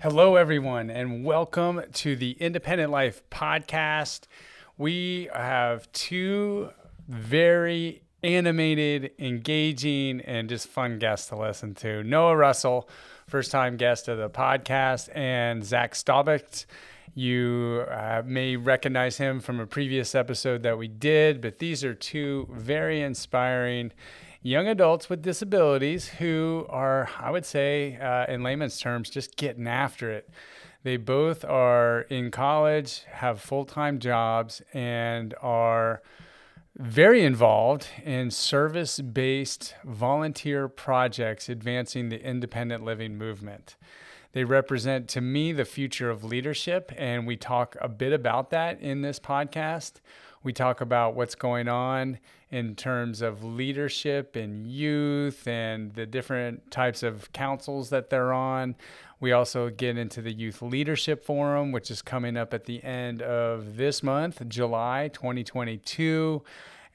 Hello, everyone, and welcome to the Independent Life podcast. We have two very animated, engaging, and just fun guests to listen to. Noah Russell, first time guest of the podcast, and Zach Staubitz. You uh, may recognize him from a previous episode that we did, but these are two very inspiring young adults with disabilities who are, I would say, uh, in layman's terms, just getting after it. They both are in college, have full time jobs, and are very involved in service based volunteer projects advancing the independent living movement. They represent to me the future of leadership, and we talk a bit about that in this podcast. We talk about what's going on in terms of leadership and youth and the different types of councils that they're on. We also get into the Youth Leadership Forum, which is coming up at the end of this month, July 2022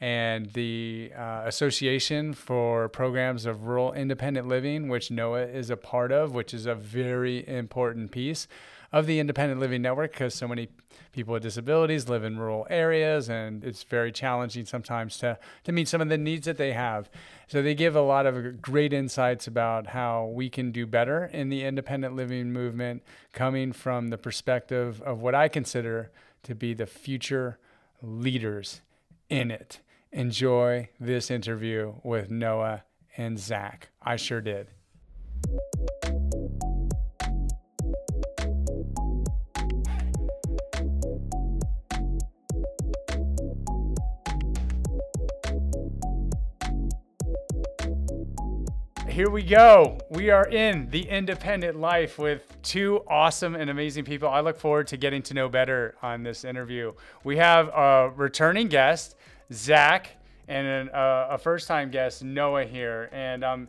and the uh, Association for Programs of Rural Independent Living, which Noah is a part of, which is a very important piece of the Independent Living Network because so many people with disabilities live in rural areas and it's very challenging sometimes to, to meet some of the needs that they have. So they give a lot of great insights about how we can do better in the independent living movement coming from the perspective of what I consider to be the future leaders in it enjoy this interview with Noah and Zach. I sure did. Here we go. We are in the independent life with two awesome and amazing people. I look forward to getting to know better on this interview. We have a returning guest. Zach and an, uh, a first time guest, Noah, here. And I'm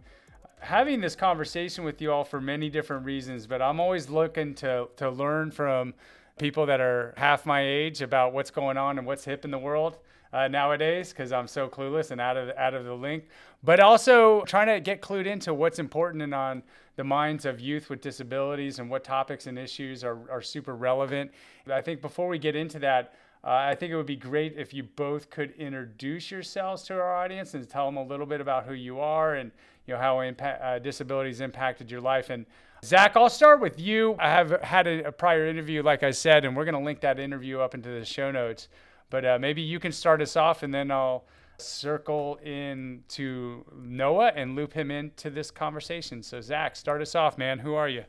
having this conversation with you all for many different reasons, but I'm always looking to, to learn from people that are half my age about what's going on and what's hip in the world. Uh, nowadays, because I'm so clueless and out of out of the link, but also trying to get clued into what's important and on the minds of youth with disabilities and what topics and issues are, are super relevant. I think before we get into that, uh, I think it would be great if you both could introduce yourselves to our audience and tell them a little bit about who you are and you know how uh, disabilities impacted your life. And Zach, I'll start with you. I have had a, a prior interview, like I said, and we're going to link that interview up into the show notes. But uh, maybe you can start us off, and then I'll circle in to Noah and loop him into this conversation. So, Zach, start us off, man. Who are you?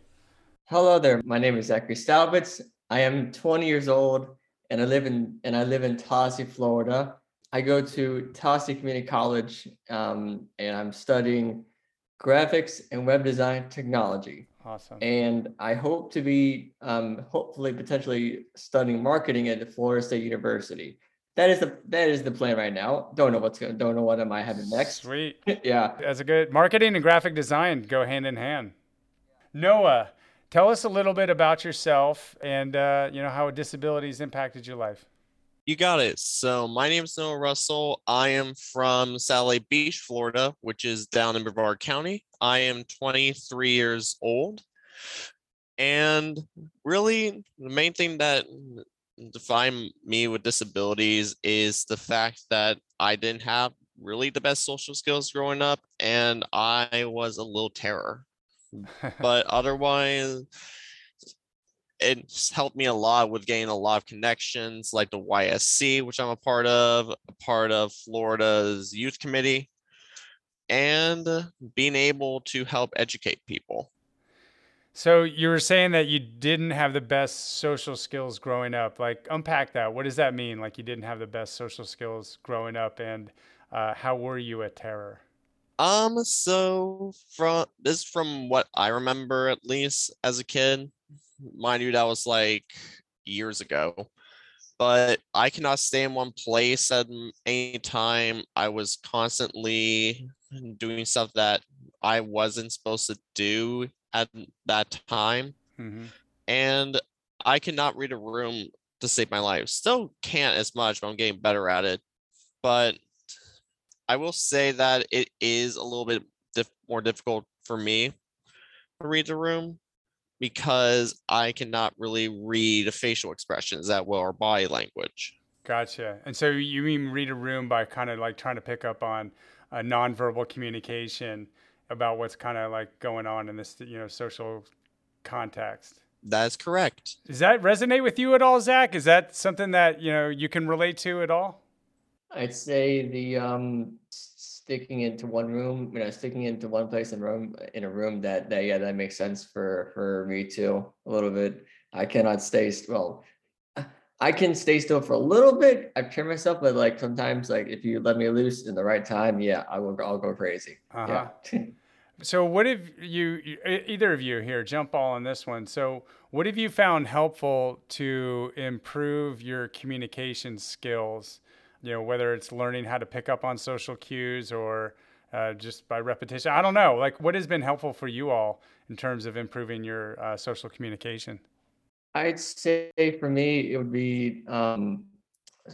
Hello there. My name is Zachary Staubitz. I am 20 years old and I live in and I live in Tallahassee, Florida. I go to Tallahassee Community College, um, and I'm studying graphics and web design technology. Awesome. And I hope to be, um, hopefully, potentially studying marketing at the Florida State University. That is the that is the plan right now. Don't know what's going. Don't know what am I having next. Sweet. yeah. That's a good marketing and graphic design go hand in hand. Noah, Tell us a little bit about yourself and uh, you know how disabilities impacted your life. You got it. So my name is Noah Russell. I am from Satellite Beach, Florida, which is down in Brevard County. I am 23 years old. And really, the main thing that define me with disabilities is the fact that I didn't have really the best social skills growing up and I was a little terror but otherwise it's helped me a lot with gaining a lot of connections like the YSC, which I'm a part of, a part of Florida's youth committee, and being able to help educate people. So you were saying that you didn't have the best social skills growing up. Like unpack that. What does that mean? Like you didn't have the best social skills growing up, and uh, how were you at Terror? Um, so from this from what I remember at least as a kid, mind you, that was like years ago. But I cannot stay in one place at any time. I was constantly doing stuff that I wasn't supposed to do at that time. Mm-hmm. And I cannot read a room to save my life. Still can't as much, but I'm getting better at it. But I will say that it is a little bit more difficult for me to read the room, because I cannot really read facial expressions that well or body language. Gotcha. And so you mean read a room by kind of like trying to pick up on a nonverbal communication about what's kind of like going on in this, you know, social context. That is correct. Does that resonate with you at all, Zach? Is that something that you know you can relate to at all? I'd say the um sticking into one room, you know, sticking into one place in room in a room that that yeah, that makes sense for for me too a little bit. I cannot stay well. I can stay still for a little bit. I've myself, but like sometimes, like if you let me loose in the right time, yeah, I will. I'll go crazy. Uh-huh. Yeah. so, what have you, either of you here, jump ball on this one? So, what have you found helpful to improve your communication skills? You know, whether it's learning how to pick up on social cues or uh, just by repetition. I don't know. Like, what has been helpful for you all in terms of improving your uh, social communication? I'd say for me, it would be um,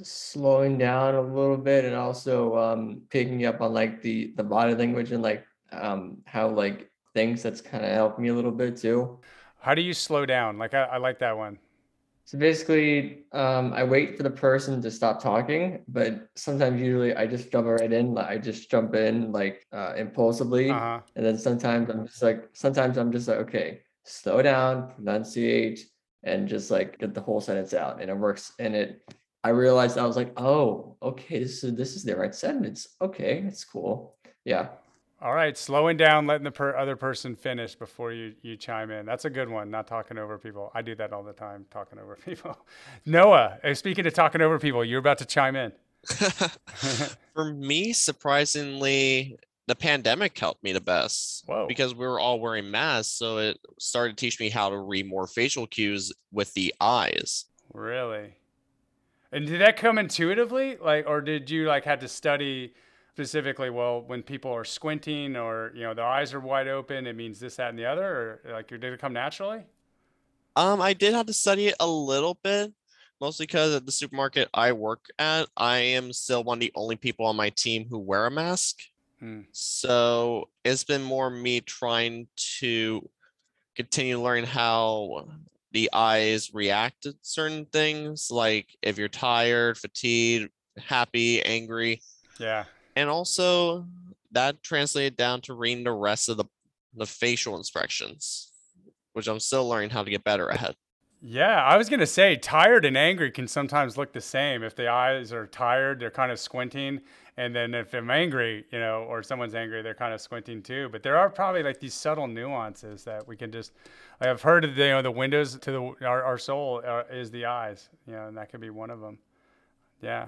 slowing down a little bit and also um, picking up on like the the body language and like um, how like things that's kind of helped me a little bit too. How do you slow down? Like I, I like that one. So basically, um, I wait for the person to stop talking, but sometimes usually I just jump right in. Like I just jump in like uh, impulsively, uh-huh. and then sometimes I'm just like, sometimes I'm just like, okay, slow down, pronunciate, and just like get the whole sentence out and it works and it i realized i was like oh okay this is this is the right sentence okay it's cool yeah all right slowing down letting the per- other person finish before you you chime in that's a good one not talking over people i do that all the time talking over people noah eh, speaking of talking over people you're about to chime in for me surprisingly the pandemic helped me the best Whoa. because we were all wearing masks. So it started to teach me how to read more facial cues with the eyes. Really? And did that come intuitively? Like, or did you like had to study specifically? Well, when people are squinting or, you know, their eyes are wide open, it means this, that, and the other, or like, did it come naturally? Um, I did have to study it a little bit, mostly because at the supermarket I work at, I am still one of the only people on my team who wear a mask. Hmm. So it's been more me trying to continue learning how the eyes react to certain things, like if you're tired, fatigued, happy, angry. Yeah. And also that translated down to reading the rest of the the facial expressions, which I'm still learning how to get better at. Yeah, I was gonna say tired and angry can sometimes look the same. If the eyes are tired, they're kind of squinting and then if I'm angry, you know, or someone's angry, they're kind of squinting too. But there are probably like these subtle nuances that we can just. I've heard of the, you know the windows to the our, our soul are, uh, is the eyes, you know, and that could be one of them. Yeah.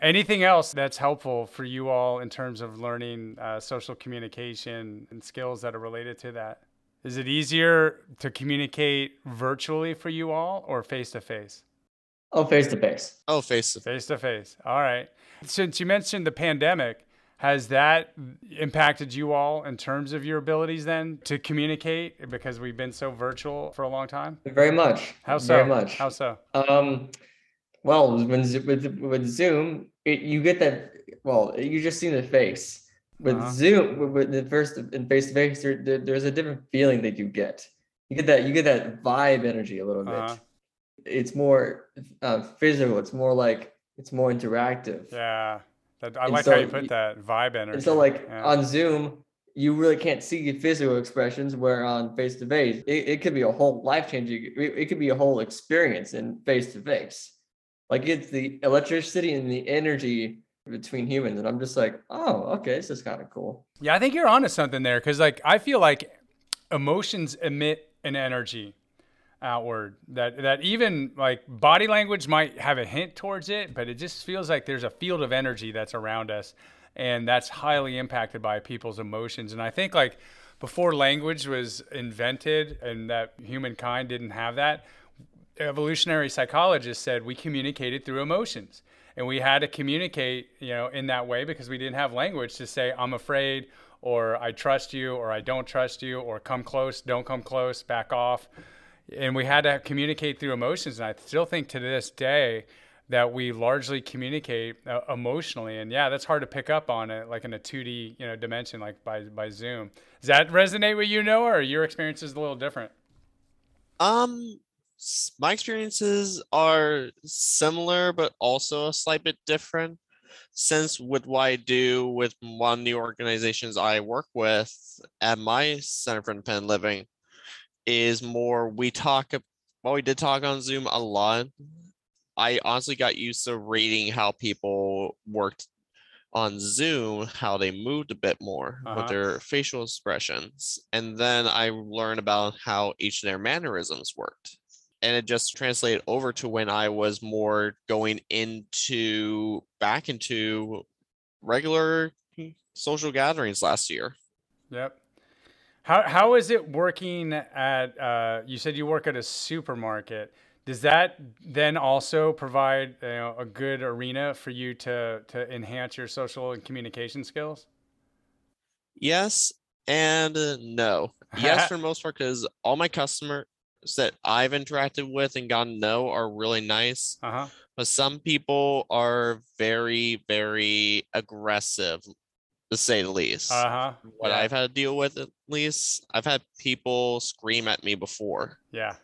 Anything else that's helpful for you all in terms of learning uh, social communication and skills that are related to that? Is it easier to communicate virtually for you all or face to face? Oh, face to face. Oh, face to face to face. All right. Since you mentioned the pandemic, has that impacted you all in terms of your abilities then to communicate because we've been so virtual for a long time? Very much. How so? Very much. How so? Um, well, when with with Zoom, it, you get that. Well, you just see the face. With uh-huh. Zoom, with the first in face to face, there's a different feeling that you get. You get that. You get that vibe energy a little bit. Uh-huh. It's more uh, physical. It's more like it's more interactive. Yeah. That, I and like so, how you put that vibe energy. And so like yeah. on Zoom, you really can't see physical expressions where on face to face, it could be a whole life changing, it, it could be a whole experience in face to face. Like it's the electricity and the energy between humans. And I'm just like, oh, okay, this is kind of cool. Yeah, I think you're onto something there. Cause like I feel like emotions emit an energy outward that that even like body language might have a hint towards it but it just feels like there's a field of energy that's around us and that's highly impacted by people's emotions and i think like before language was invented and that humankind didn't have that evolutionary psychologists said we communicated through emotions and we had to communicate you know in that way because we didn't have language to say i'm afraid or i trust you or i don't trust you or come close don't come close back off and we had to communicate through emotions. And I still think to this day that we largely communicate uh, emotionally. And yeah, that's hard to pick up on it, like in a 2D you know dimension, like by by Zoom. Does that resonate with you, Noah, or your experience is a little different? Um, my experiences are similar, but also a slight bit different. Since with what I do with one of the organizations I work with at my Center for Independent Living is more we talk well, we did talk on Zoom a lot. I honestly got used to reading how people worked on Zoom, how they moved a bit more Uh-huh. with their facial expressions. And then I learned about how each of their mannerisms worked. And it just translated over to when I was more going into back into regular social gatherings last year. Yep. How how is it working at? Uh, you said you work at a supermarket. Does that then also provide you know, a good arena for you to to enhance your social and communication skills? Yes and no. Yes, for most part, because all my customers that I've interacted with and gotten to know are really nice. Uh huh. But some people are very, very aggressive, to say the least. Uh huh. what yeah. I've had to deal with, at least, I've had people scream at me before. Yeah.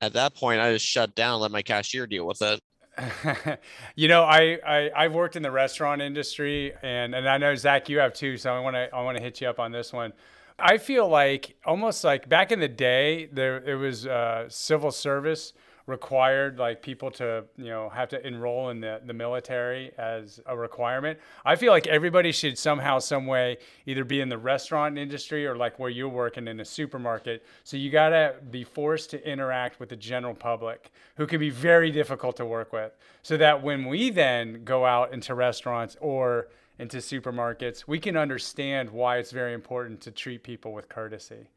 At that point, I just shut down, let my cashier deal with it. you know, I, I I've worked in the restaurant industry, and and I know Zach, you have too. So I want to I want to hit you up on this one. I feel like almost like back in the day, there it was uh, civil service required like people to you know have to enroll in the, the military as a requirement. I feel like everybody should somehow some way either be in the restaurant industry or like where you're working in a supermarket. So you got to be forced to interact with the general public who can be very difficult to work with. So that when we then go out into restaurants or into supermarkets we can understand why it's very important to treat people with courtesy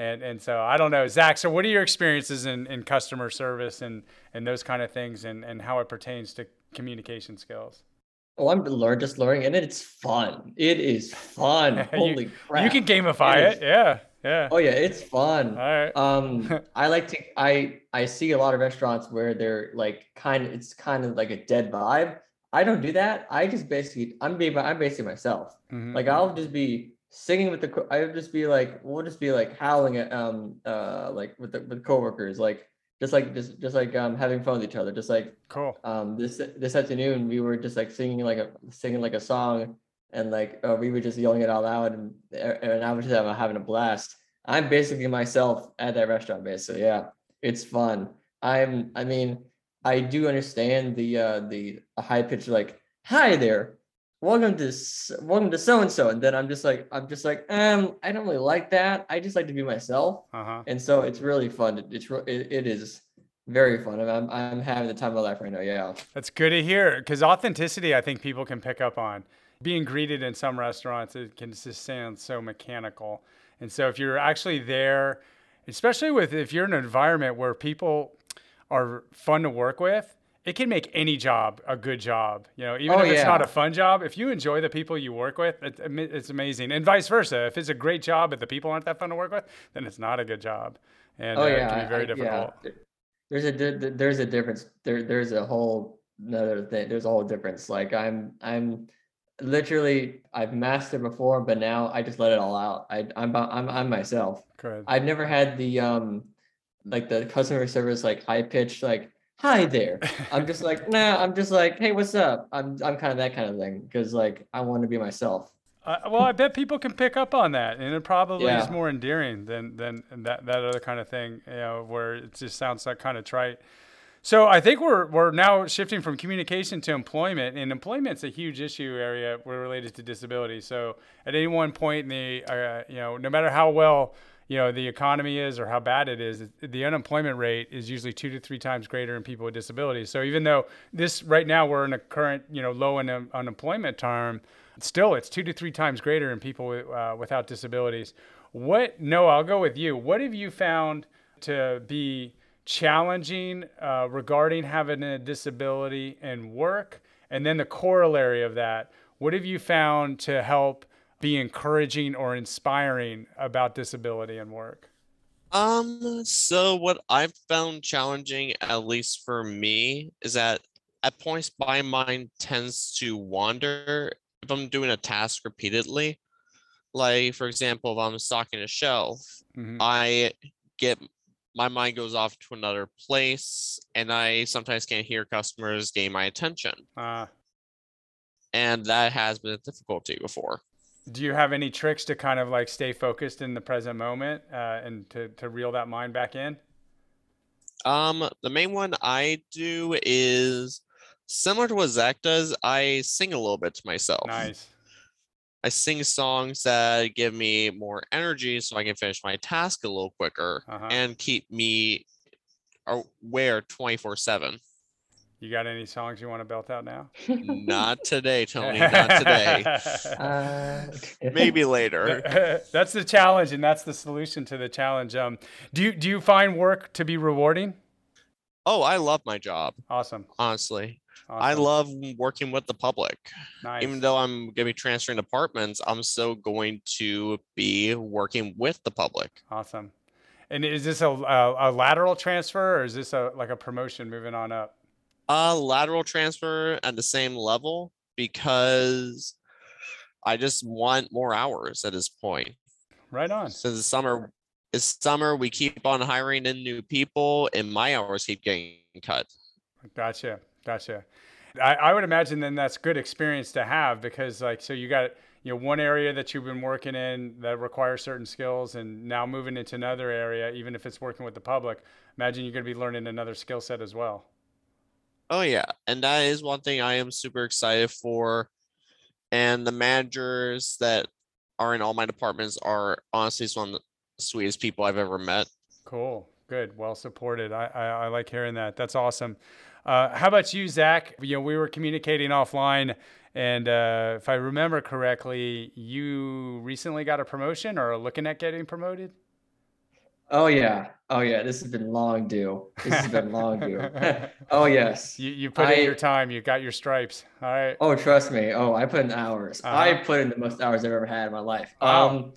and and so I don't know, Zach. So what are your experiences in, in customer service and and those kind of things, and and how it pertains to communication skills? Oh, I'm learn just learning, and it's fun. It is fun. You- Holy crap! You can gamify It it, yeah, yeah. Oh yeah, it's fun. All right. Um, I like to. I I see a lot of restaurants where they're like kind of. It's kind of like a dead vibe. I don't do that. I just basically. I'm being. I'm basically myself. Mhm. Like I'll just be singing with the. co- I would just be like. We'll just be like howling at um uh like with the with coworkers like just like just just like um having fun with each other just like cool. um this this afternoon we were just like singing like a singing like a song and like uh, we were just yelling it all out and and I was just having, having a blast. I'm basically myself at that restaurant basically. Yeah. It's fun. I'm I mean I do understand the uh the high pitch like hi there. Welcome to welcome to so and so and then I'm just like I'm just like um I don't really like that. I just like to be myself Uh huh. and so it's really fun. It's it, it is very fun. I'm I'm having the time of my life right now. Yeah. That's good to hear because authenticity, I think people can pick up on. Being greeted in some restaurants, it can just sound so mechanical. And so if you're actually there, especially with if you're in an environment where people are fun to work with, it can make any job a good job. You know, even Oh, if it's not a fun job, if you enjoy the people you work with, it's, it's amazing. And vice versa. If it's a great job but the people aren't that fun to work with, then it's not a good job. And Oh uh, yeah. it can be very I- difficult. There- There's a there's a difference. There there's a whole another thing. There's a whole difference. Like I'm I'm literally I've mastered before, but now I just let it all out. I I'm I'm I'm myself. Good. I've never had the um like the customer service like high pitched like hi there. I'm just like nah. I'm just like hey what's up. I'm I'm kind of that kind of thing because like I want to be myself. Uh, well, I bet people can pick up on that, and it probably is more endearing than than that that other kind of thing, you know, where it just sounds like kind of trite. So I think we're we're now shifting from communication to employment, and employment's a huge issue area related to disability. So at any one point in the, uh, you know, no matter how well you know the economy is or how bad it is, the unemployment rate is usually two to three times greater in people with disabilities. So even though this right now we're in a current you know low in unemployment term, still it's two to three times greater in people uh, without disabilities. What? No, I'll go with you. What have you found to be challenging uh, regarding having a disability and work? And then the corollary of that, what have you found to help be encouraging or inspiring about disability and work? Um, so what I've found challenging, at least for me, is that at points my mind tends to wander if I'm doing a task repeatedly. Like, for example, if I'm stocking a shelf, Mhm. I get my mind goes off to another place and I sometimes can't hear customers gain my attention. Uh, And that has been a difficulty before. Do you have any tricks to kind of like stay focused in the present moment uh, and to, to reel that mind back in? Um, the main one I do is similar to what Zach does. I sing a little bit to myself. Nice. I sing songs that give me more energy so I can finish my task a little quicker Uh-huh. and keep me aware 24 7. You got any songs you want to belt out now? Not today, Tony. Not today. Uh, Maybe later. that's the challenge, and that's the solution to the challenge. Um, do you do you find work to be rewarding? Oh, I love my job, Awesome. honestly. I love working with the public. Nice. Even though I'm going to be transferring departments, I'm still going to be working with the public. Awesome. And is this a, a, a lateral transfer or is this a like a promotion moving on up? Uh, lateral transfer at the same level because I just want more hours at this point. Right on. Since the summer is summer, we keep on hiring in new people, and my hours keep getting cut. Gotcha. Gotcha. I, I would imagine then that's good experience to have because like so you got you know one area that you've been working in that requires certain skills and now moving into another area, even if it's working with the public, imagine you're gonna be learning another skill set as well. Oh yeah, and that is one thing I am super excited for. And the managers that are in all my departments are honestly some of the sweetest people I've ever met. Cool. Good. Well supported. I, I, I like hearing that. That's awesome. Uh, how about you, Zach? You know, we were communicating offline, and uh, if I remember correctly, you recently got a promotion or are looking at getting promoted. Oh yeah, oh yeah. This has been long due. This has been long due. oh yes. You, you put in your time. You got your stripes. All right. Oh, trust me. Oh, I put in hours. I Uh-huh. put in the most hours I've ever had in my life. Wow. Um,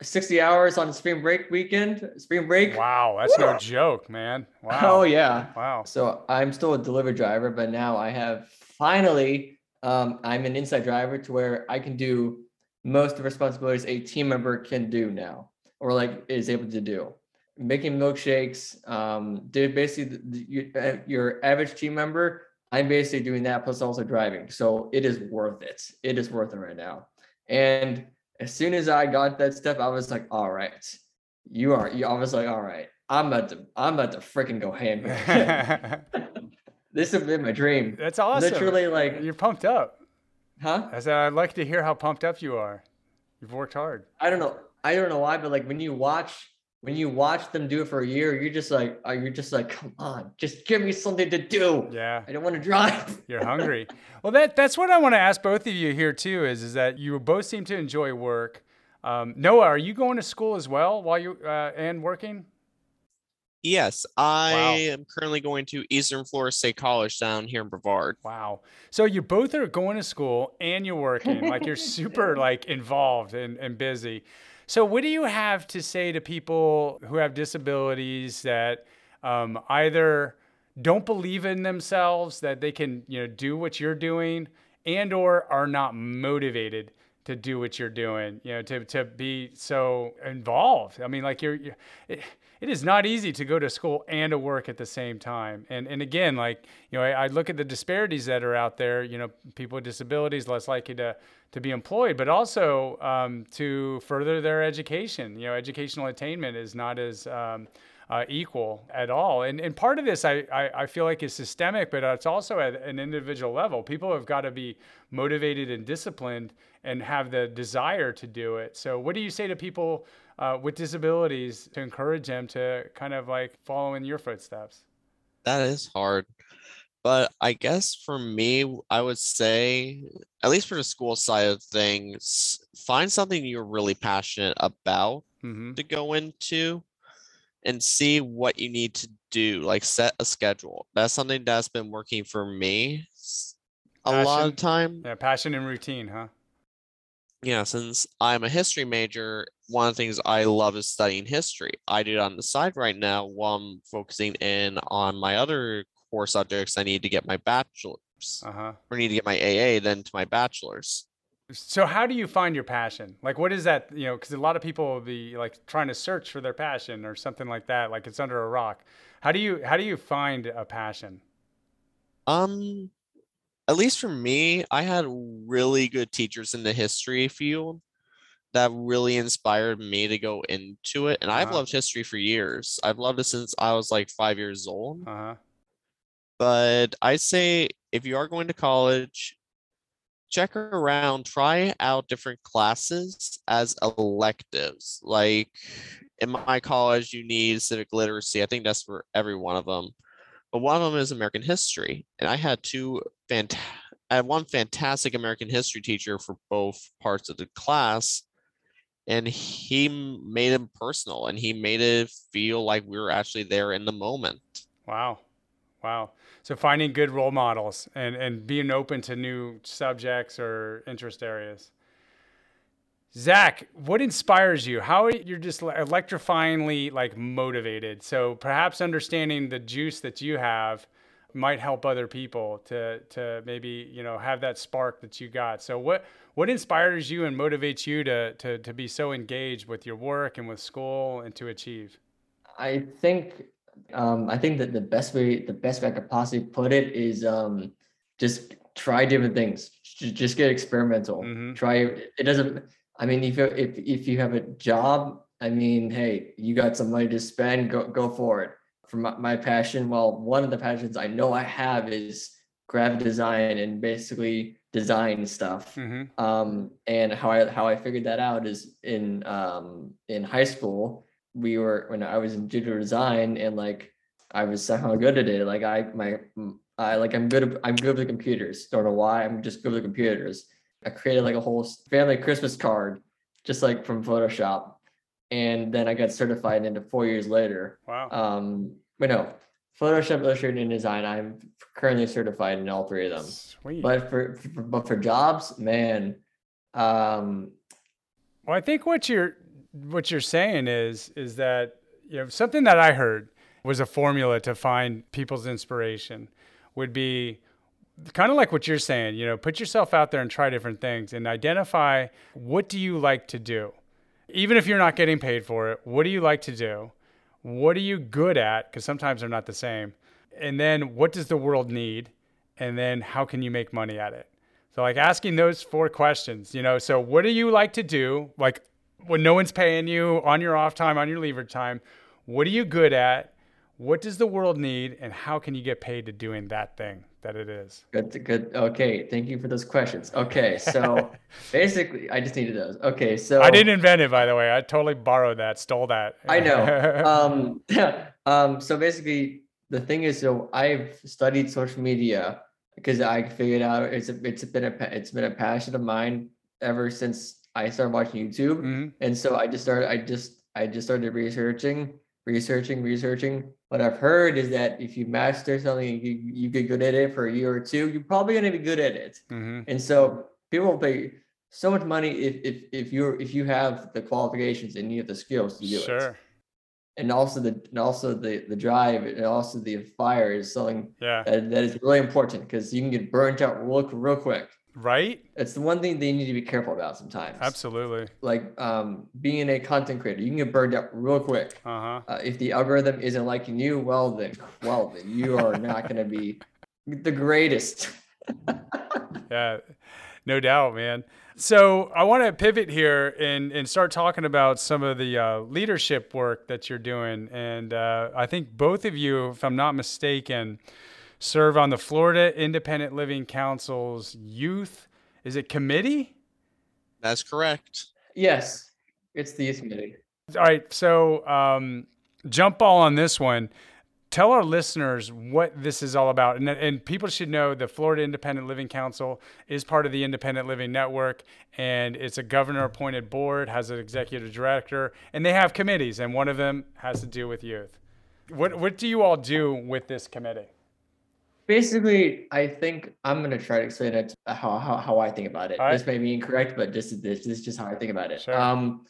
60 hours on spring break weekend, spring break. Wow, that's no joke, man. Wow. Oh yeah. Wow. So I'm still a delivery driver, but now I have finally, um, I'm an inside driver to where I can do most of the responsibilities a team member can do now, or like is able to do. Making milkshakes, um, did basically the, you- uh, your average team member. I'm basically doing that plus also driving, so it is worth it. It is worth it right now. And as soon as I got that stuff, I was like, all right, you are. You, I was like, all right, I'm about to, I'm about to freaking go ham this has been my dream. that's awesome. Literally, like, You're pumped up. huh? I said I'd like to hear how pumped up you are. You've worked hard. I don't know. I don't know why, but like when you watch, when you watch them do it for a year, you're just like, are you just like, come on, just give me something to do. Yeah. I don't want to drive. You're hungry. well, that that's what I want to ask both of you here too. Is is that you both seem to enjoy work. Um, Noah, are you going to school as well while you uh, and working? Yes, I am currently going to Eastern Florida State College down here in Brevard. Wow. So you both are going to school and you're working. like you're super like involved and, and busy. So what do you have to say to people who have disabilities that um, either don't believe in themselves that they can you know do what you're doing and or are not motivated to do what you're doing you know to, to be so involved. I mean like you're, you're it, it is not easy to go to school and to work at the same time. And and again like you know I, I look at the disparities that are out there you know people with disabilities less likely to to be employed but also um, to further their education. You know educational attainment is not as um, uh, equal at all. And, and part of this, I, I, I feel like, is systemic, but it's also at an individual level. People have got to be motivated and disciplined and have the desire to do it. So, what do you say to people uh, with disabilities to encourage them to kind of like follow in your footsteps? That is hard. But I guess for me, I would say, at least for the school side of things, find something you're really passionate about Mm-hmm. to go into and see what you need to do. Like set a schedule. That's something that's been working for me a lot of time. Yeah, passion and routine, huh? Yeah, since I'm a history major, one of the things I love is studying history. I do it on the side right now while I'm focusing in on my other core subjects. I need to get my bachelor's Uh huh. or need to get my AA, then to my bachelor's. So how do you find your passion? Like, what is that? You know, because a lot of people will be like trying to search for their passion or something like that. Like it's under a rock. How do you how do you find a passion? Um, at least for me, I had really good teachers in the history field that really inspired me to go into it. And I've Uh-huh. loved history for years. I've loved it since I was like five years old. Uh huh. But I say if you are going to college, check around, try out different classes as electives. Like in my college, you need civic literacy. I think that's for every one of them. But one of them is American history. And I had two fant I had one fantastic American history teacher for both parts of the class. And he made it personal and he made it feel like we were actually there in the moment. Wow. Wow. So finding good role models and, and being open to new subjects or interest areas. Zach, what inspires you? How you're just electrifyingly like motivated? So perhaps understanding the juice that you have might help other people to to maybe you know have that spark that you got. So what what inspires you and motivates you to to to be so engaged with your work and with school and to achieve? I think um, I think that the best way the best way I could possibly put it is um, just try different things. Just get experimental. Mhm. Try it doesn't. I mean, if you if if you have a job, I mean, hey, you got some money to spend, go go for it. For my, my passion, well, one of the passions I know I have is graphic design and basically design stuff. hmm Um, and how I how I figured that out is in um in high school, we were when I was in digital design and like I was somehow good at it. Like I my I like I'm good at, I'm good with computers. Don't know why. I'm just good with computers. I created like a whole family Christmas card, just like from Photoshop. And then I got certified into four years later. Wow. Um, but no, Photoshop, Illustrator, InDesign. I'm currently certified in all three of them Sweet. but for, for but for jobs man um Well, I think what you're what you're saying is is that you know something that I heard was a formula to find people's inspiration would be kind of like what you're saying, you know, put yourself out there and try different things and identify what do you like to do? Even if you're not getting paid for it, what do you like to do? What are you good at? Because sometimes they're not the same. And then what does the world need? And then how can you make money at it? So like asking those four questions, you know, so what do you like to do? Like when no one's paying you on your off time, on your lever time, what are you good at? What does the world need? And how can you get paid to doing that thing that it is? good good okay thank you for those questions okay so basically i just needed those okay so I didn't invent it, by the way. I totally borrowed that, stole that. i know um um so basically the thing is so i've studied social media because i figured out it's a, it's been a it's been a passion of mine ever since i started watching youtube Mhm. And so I just started, I just, I just started researching, researching, researching. What I've heard is that if you master something, you, you get good at it for a year or two, you're probably going to be good at it. Mhm. And so people will pay so much money if, if, if you're, if you have the qualifications and you have the skills to do it. Sure. And also the, and also the, the drive and also the fire is something Yeah. that, that is really important because you can get burnt out real, real quick. Right? It's the one thing they need to be careful about sometimes Absolutely. like um, being a content creator, you can get burned out real quick. Uh huh. Uh, if the algorithm isn't liking you, well then, well then, you are not going to be the greatest. Yeah, no doubt, man. So I want to pivot here and, and start talking about some of the uh, leadership work that you're doing. And uh, I think both of you, if I'm not mistaken, serve on the Florida Independent Living Council's youth, is it committee? That's correct. Yes, it's the youth committee. All right, so um, jump ball on this one. Tell our listeners what this is all about. And, and people should know the Florida Independent Living Council is part of the Independent Living Network, and it's a governor appointed board, has an executive director, and they have committees, and one of them has to do with youth. What, what do you all do with this committee? Basically, I think I'm going to try to explain it how, how, how I think about it. Right. This may be incorrect, but this is this, this is just how I think about it. Sure. Um,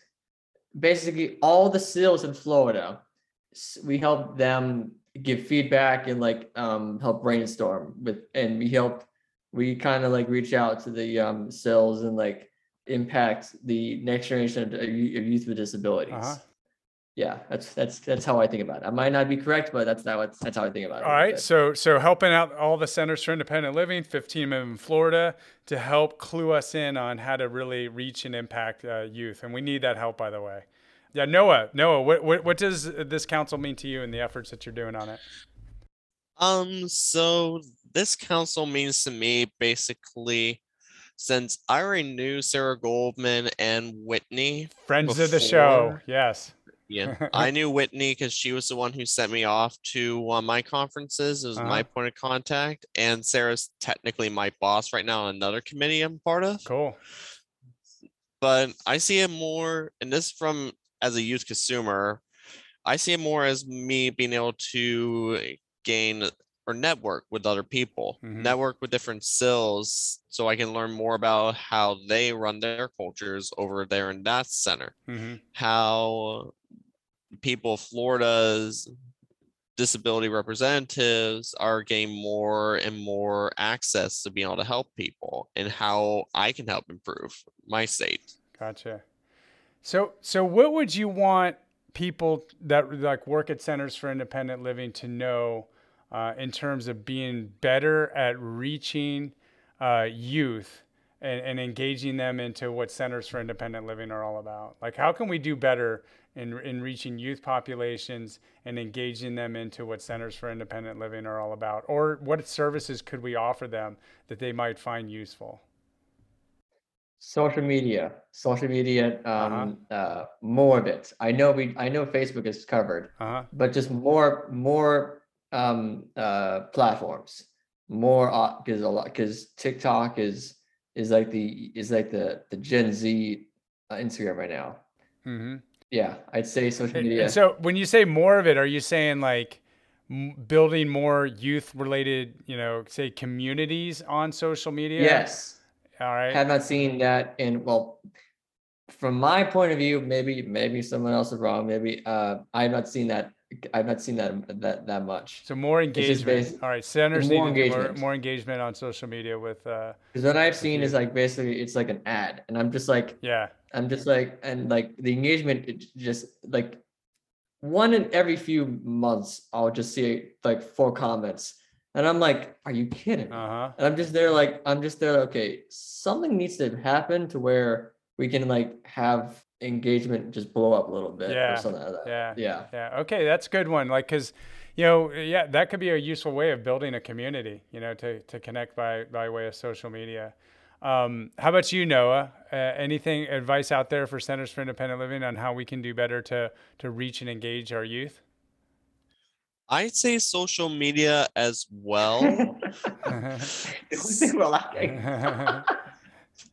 basically, all the CILs in Florida, we help them give feedback and like um, help brainstorm with, and we help we kind of like reach out to the um CILs and like impact the next generation of, of youth with disabilities. Uh-huh. Yeah, that's that's that's how I think about it. I might not be correct, but that's how it's, that's how I think about it. All right, so so helping out all the centers for independent living, 15 of them in Florida, to help clue us in on how to really reach and impact uh, youth, and we need that help, by the way. Yeah, Noah, Noah, what, what what does this council mean to you and the efforts that you're doing on it? Um, so this council means to me basically since I already knew Sarah Goldman and Whitney. Friends of the show, yes. Yeah, I knew Whitney because she was the one who sent me off to one of my conferences. It was Uh-huh. my point of contact, and Sarah's technically my boss right now on another committee I'm part of. Cool. But I see it more, and this from as a youth consumer, I see it more as me being able to gain or network with other people, Mhm. network with different CILs, so I can learn more about how they run their cultures over there in that center hmm how people Florida's disability representatives are getting more and more access to being able to help people and how I can help improve my state. Gotcha. So, so what would you want people that like work at centers for independent living to know uh, in terms of being better at reaching uh, youth and, and engaging them into what centers for independent living are all about? Like, how can we do better in in reaching youth populations and engaging them into what centers for independent living are all about, or what services could we offer them that they might find useful? Social media, social media, Uh-huh. um, uh, more of it. I know we, I know Facebook is covered, Uh huh. but just more, more um, uh, platforms, more because a lot because TikTok is is like the is like the the Gen Z uh, Instagram right now. Mm-hmm. Yeah, I'd say social media. And so when you say more of it, are you saying like building more youth related, you know, say communities on social media? yes, All right. have not seen that in well from my point of view maybe maybe someone else is wrong maybe uh i've not seen that i've not seen that that that much so more engagement. All right. Centers need more do more, engagement. more engagement on social media with, uh, because what i've seen is like basically it's like an ad and i'm just like yeah. I'm just like and like the engagement it just like one in every few months i'll just see like four comments and i'm like are you kidding Uh huh. And I'm just there, like, I'm just there, okay, something needs to happen to where we can like have engagement just blow up a little bit Yeah, or something like that. yeah. Yeah. Yeah. Okay. That's a good one. Like, cause you know, yeah, that could be a useful way of building a community, you know, to, to connect by, by way of social media. Um, how about you, Noah? Uh, anything advice out there for Centers for Independent Living on how we can do better to, to reach and engage our youth? I'd say social media as well. They were laughing.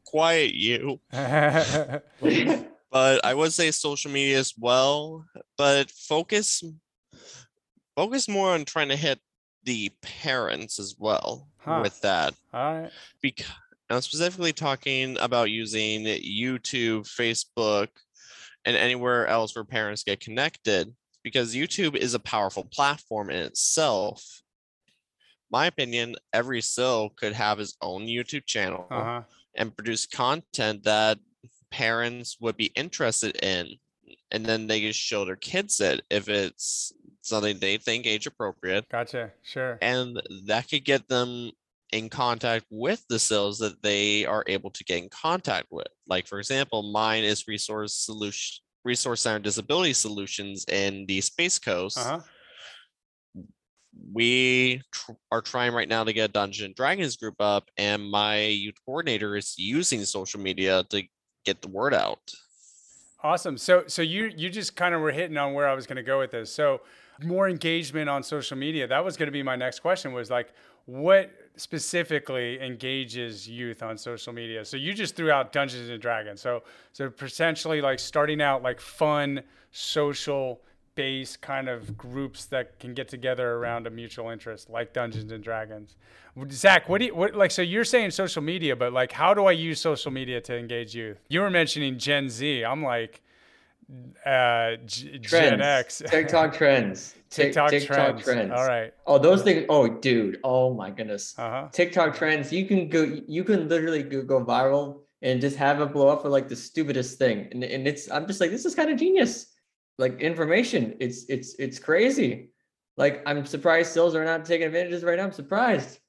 Quiet you. but I would say social media as well. But focus focus more on trying to hit the parents as well Huh. with that. All right. Because I'm specifically talking about using YouTube, Facebook, and anywhere else where parents get connected because YouTube is a powerful platform in itself. My opinion, every CIL could have his own YouTube channel Uh huh. and produce content that parents would be interested in and then they just show their kids it if it's something they think age appropriate Gotcha. Sure. and that could get them in contact with the CILs that they are able to get in contact with like for example mine is resource solution resource center disability solutions in the space coast Uh huh. we tr- are trying right now to get a Dungeons Dragons group up, and my youth coordinator is using social media to get the word out. Awesome. So so you you just kind of were hitting on where I was going to go with this. So more engagement on social media. That was going to be my next question was like what specifically engages youth on social media? So you just threw out Dungeons and Dragons. So so potentially like starting out like fun social based kind of groups that can get together around a mutual interest like Dungeons and Dragons. Zach, what do you what like so you're saying social media, but like how do I use social media to engage youth? You were mentioning Gen Z. I'm like uh G- Gen X. TikTok trends. Tik- TikTok, TikTok trends. trends. All right. Oh, those things. Oh, dude. Oh my goodness. Uh huh. TikTok trends. You can go. You can literally go, go viral and just have it blow up for like the stupidest thing. And and it's. I'm just like, this is kind of genius. Like information. It's it's it's crazy. Like I'm surprised CILs are not taking advantages right now. I'm surprised.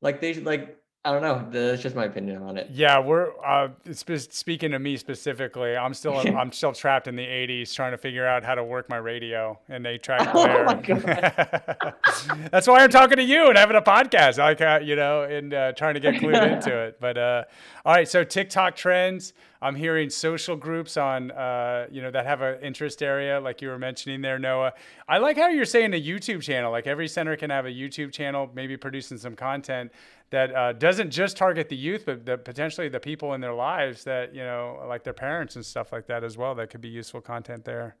Like they like. I don't know. That's just my opinion on it. Yeah, we're uh, spe- speaking to me specifically. I'm still I'm still trapped in the '80s, trying to figure out how to work my radio and they track Oh my God. That's why I'm talking to you and having a podcast. Like uh, you know, and uh, trying to get clued into it. But uh, all right, so TikTok trends. I'm hearing social groups on uh, you know that have an interest area, like you were mentioning there, Noah. I like how you're saying a YouTube channel. Like every center can have a YouTube channel, maybe producing some content that uh, doesn't just target the youth, but the, potentially the people in their lives that you know, like their parents and stuff like that as well. That could be useful content there.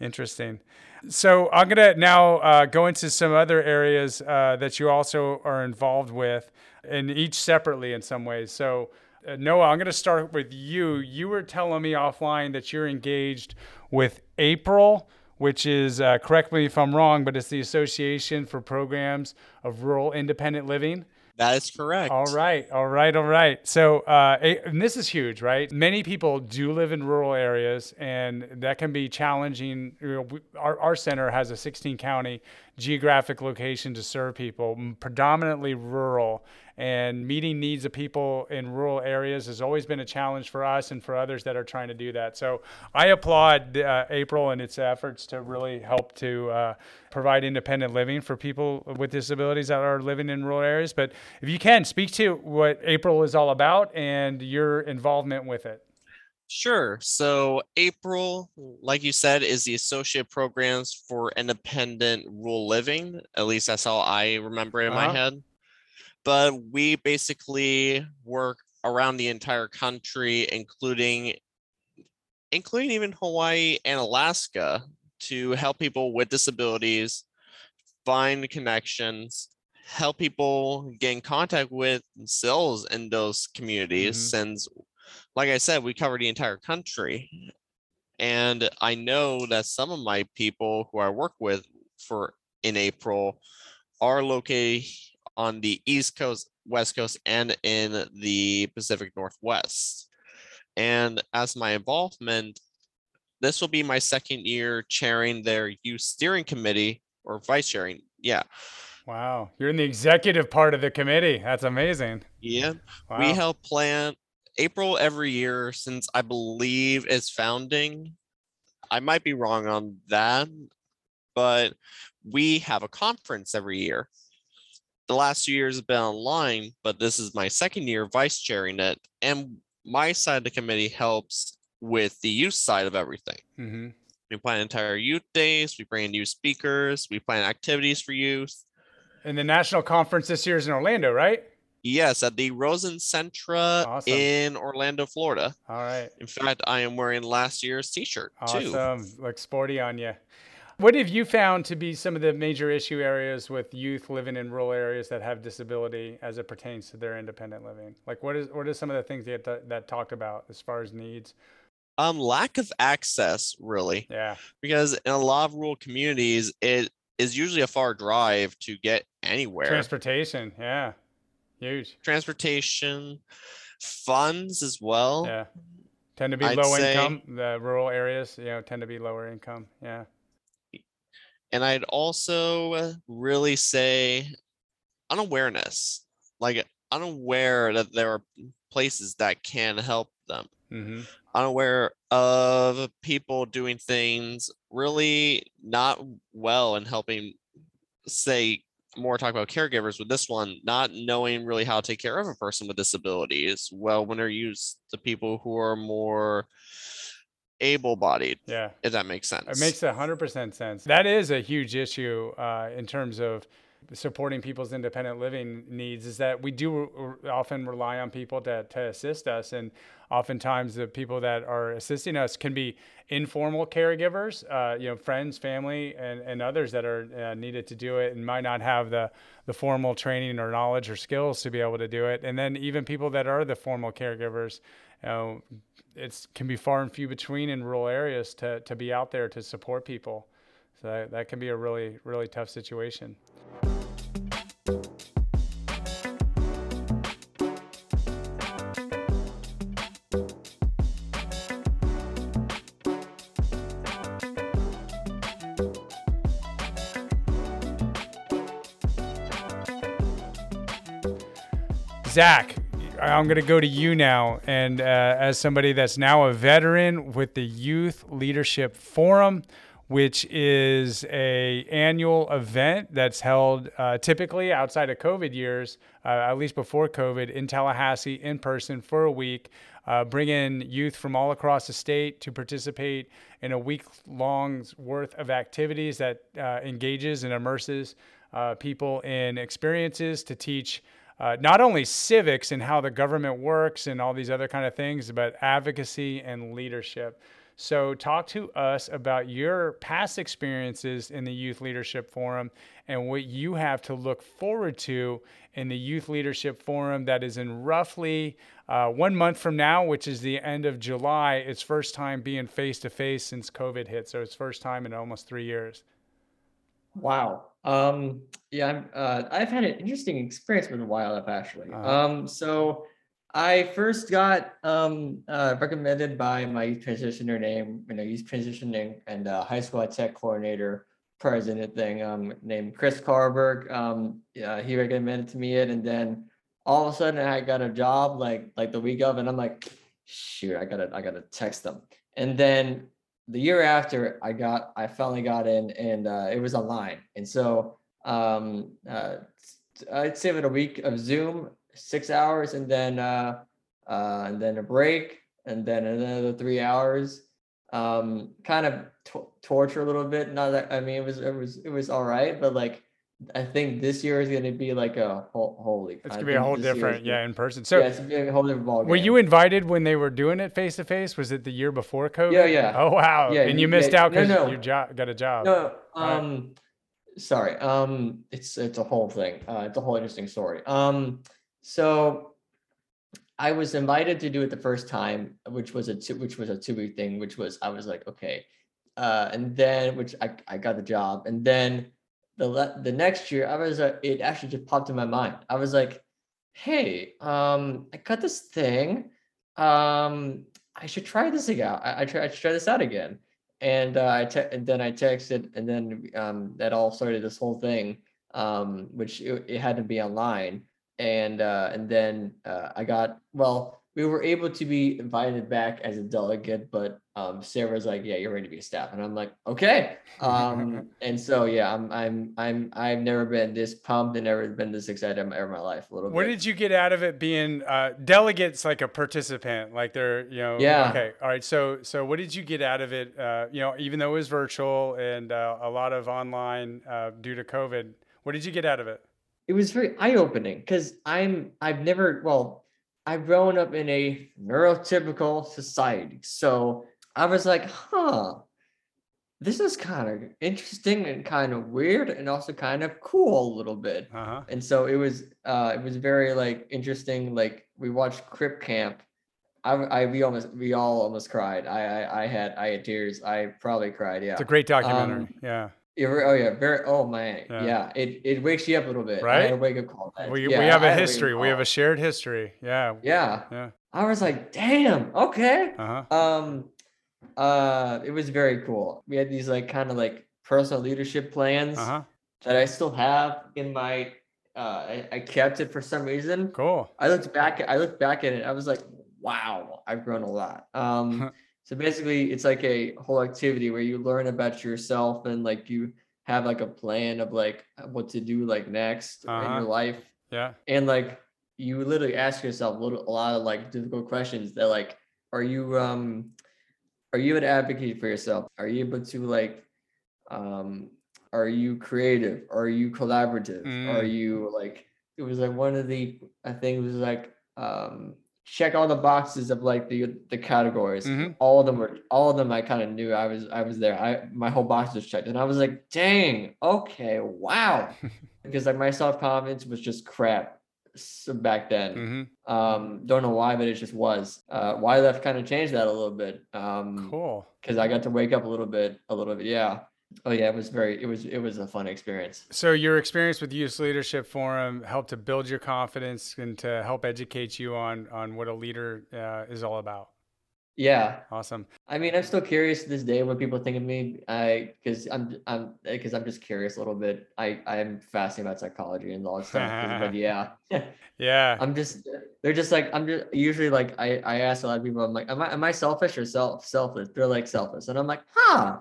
Interesting. So I'm gonna now uh, go into some other areas uh, that you also are involved with, and each separately in some ways. So. Uh, Noah, I'm going to start with you. You were telling me offline that you're engaged with April, which is, uh, correct me if I'm wrong, but it's the Association for Programs of Rural Independent Living. That is correct. All right, all right, all right. So, uh, and this is huge, right? Many people do live in rural areas, and that can be challenging. Our, our center has a 16 county geographic location to serve people, predominantly rural, and meeting needs of people in rural areas has always been a challenge for us and for others that are trying to do that. So, I applaud uh, April and its efforts to really help to uh, provide independent living for people with disabilities that are living in rural areas. But if you can, speak to what April is all about and your involvement with it. Sure. So April, like you said, is the associate programs for independent rural living. At least that's how I remember in Uh-huh. my head. But we basically work around the entire country, including including even Hawaii and Alaska, to help people with disabilities find connections, help people get in contact with CILs in those communities. Mhm. Since, like I said, we cover the entire country. And I know that some of my people who I work with for in April are located on the East Coast, West Coast, and in the Pacific Northwest. And as my involvement, this will be my second year chairing their youth steering committee or vice chairing. Yeah. Wow. You're in the executive part of the committee. That's amazing. Yeah. Wow. We help plan April every year since I believe its founding. I might be wrong on that, but we have a conference every year. The last two years have been online, but this is my second year vice chairing it. And my side of the committee helps with the youth side of everything. hmm We plan entire youth days, we bring in new speakers, we plan activities for youth. And the national conference this year is in Orlando, right? Yes, at the Rosen Centre Awesome. in Orlando, Florida. All right. In fact, I am wearing last year's t-shirt too. Awesome. Look sporty on you. What have you found to be some of the major issue areas with youth living in rural areas that have disability as it pertains to their independent living? Like what is what are some of the things that that talked about as far as needs? Um, lack of access, really, Yeah. because in a lot of rural communities, it is usually a far drive to get anywhere. Transportation. Yeah. Huge. Transportation, funds as well. Yeah. Tend to be I'd low say- income. The rural areas, you know, tend to be lower income. Yeah. And I'd also really say unawareness, like unaware that there are places that can help them. hmm unaware of people doing things really not well and helping say more talk about caregivers with this one not knowing really how to take care of a person with disabilities well when they're used to people who are more able-bodied Yeah. if that makes sense It makes a hundred percent sense. That is a huge issue uh, in terms of supporting people's independent living needs. Is that we do r- often rely on people to to assist us, and oftentimes the people that are assisting us can be informal caregivers, uh, you know, friends, family, and, and others that are uh, needed to do it and might not have the the formal training or knowledge or skills to be able to do it. And then even people that are the formal caregivers. You know, it's can be far and few between in rural areas to, to be out there to support people. So that, that can be a really, really tough situation. Zach, I'm going to go to you now. And uh, as somebody that's now a veteran with the Youth Leadership Forum, which is a annual event that's held uh, typically outside of COVID years, uh, at least before COVID, in Tallahassee in person for a week, uh, bring in youth from all across the state to participate in a week long worth of activities that uh, engages and immerses uh, people in experiences to teach uh, not only civics and how the government works and all these other kind of things, but advocacy and leadership. So, talk to us about your past experiences in the Youth Leadership Forum and what you have to look forward to in the Youth Leadership Forum that is in roughly uh, one month from now, which is the end of July. It's first time being face to face since COVID hit. So, it's first time in almost three years. Wow. Um, yeah, I'm, uh, I've had an interesting experience with YLF actually. Uh-huh. Um, so I first got um, uh, recommended by my youth transitioner name, you know, youth transitioning and uh, high school tech coordinator president thing um, named Chris Carberg. Um, yeah, he recommended to me it, and then all of a sudden I got a job like like the week of, and I'm like, shoot, I gotta I gotta text them, and then the year after I got I finally got in and uh, it was online. And so um, uh, I'd say about a week of Zoom six hours and then uh, uh, and then a break and then another three hours. Um, kind of t- torture a little bit not that I mean it was it was it was all right but like I think this year is going to be like a whole, holy. It's gonna be a whole this year is different, yeah, in person. So, yeah, it's gonna be a whole different ball Were you invited when they were doing it face to face? Was it the year before COVID? Yeah, yeah. Oh wow! Yeah, and you you- missed yeah, out no, because no. you jo- got a job. No, Right. um, sorry. Um, it's it's a whole thing. Uh, it's a whole interesting story. Um, so I was invited to do it the first time, which was a two, which was a two week thing. Which was I was like, okay, uh, and then which I I got the job, and then the le- the next year I was uh, it actually just popped in my mind. I was like, hey, um, I got this thing. Um, I should try this again. I, I try I should try this out again and uh, I te- and then I texted, and then um, that all started this whole thing, um, which it, it had to be online, and uh, and then uh, I got well, we were able to be invited back as a delegate, but um, Sarah's like, yeah, you're ready to be a staff, and I'm like, okay, um, and so yeah, I'm I'm I'm I've never been this pumped and never been this excited in my, in my life. A little What bit. did you get out of it being uh, delegates like a participant? Like they're, you know, Yeah. okay. All right. So, so what did you get out of it? Uh, you know, even though it was virtual and uh, a lot of online uh, due to COVID, what did you get out of it? it was very eye-opening because I'm I've never well I've grown up in a neurotypical society. So I was like, huh, this is kind of interesting and kind of weird and also kind of cool a little bit. Uh huh. And so it was uh it was very like interesting. Like we watched Crip Camp. I, I we almost we all almost cried. I I, I had I had tears. I probably cried. Yeah. It's a great documentary. Um, yeah. Oh yeah, very. Oh man, Yeah. yeah. It it wakes you up a little bit. Had a Right? wake up call. We, yeah, we have a history. We have a shared history. Yeah. Yeah, Yeah. I was like, damn, okay. Uh huh. Um, uh, it was very cool. We had these like kind of like personal leadership plans Uh huh. that I still have in my. Uh, I, I kept it for some reason. Cool. I looked back. I looked back at it. I was like, wow, I've grown a lot. Um, so basically, it's like a whole activity where you learn about yourself and like you have like a plan of like what to do like next in Uh-huh. your life, Yeah. and like you literally ask yourself a, little, a lot of like difficult questions that like, are you um, are you an advocate for yourself? Are you able to like, um, are you creative? Are you collaborative? Are Mm. you like? It was like one of the I think it was like um check all the boxes of like the the categories. Mhm. All of them were all of them I kind of knew I was I was there. I my whole box was checked and I was like, dang, okay, wow. because like my self-confidence was just crap back then. Mm-hmm. Um, don't know why, but it just was. Uh YLF kind of changed that a little bit. Um Cool. because I got to wake up a little bit, a little bit, yeah. Oh yeah, it was very it was it was a fun experience. So your experience with Youth Leadership Forum helped to build your confidence and to help educate you on on what a leader uh, is all about. Yeah. Awesome. I mean, I'm still curious to this day what people think of me. I because I'm I'm because I'm just curious a little bit. I I'm fascinated about psychology and all that stuff. but yeah. yeah. I'm just they're just like I'm just usually like I I ask a lot of people I'm like am I am I selfish or self selfless? They're like selfless, and I'm like, huh.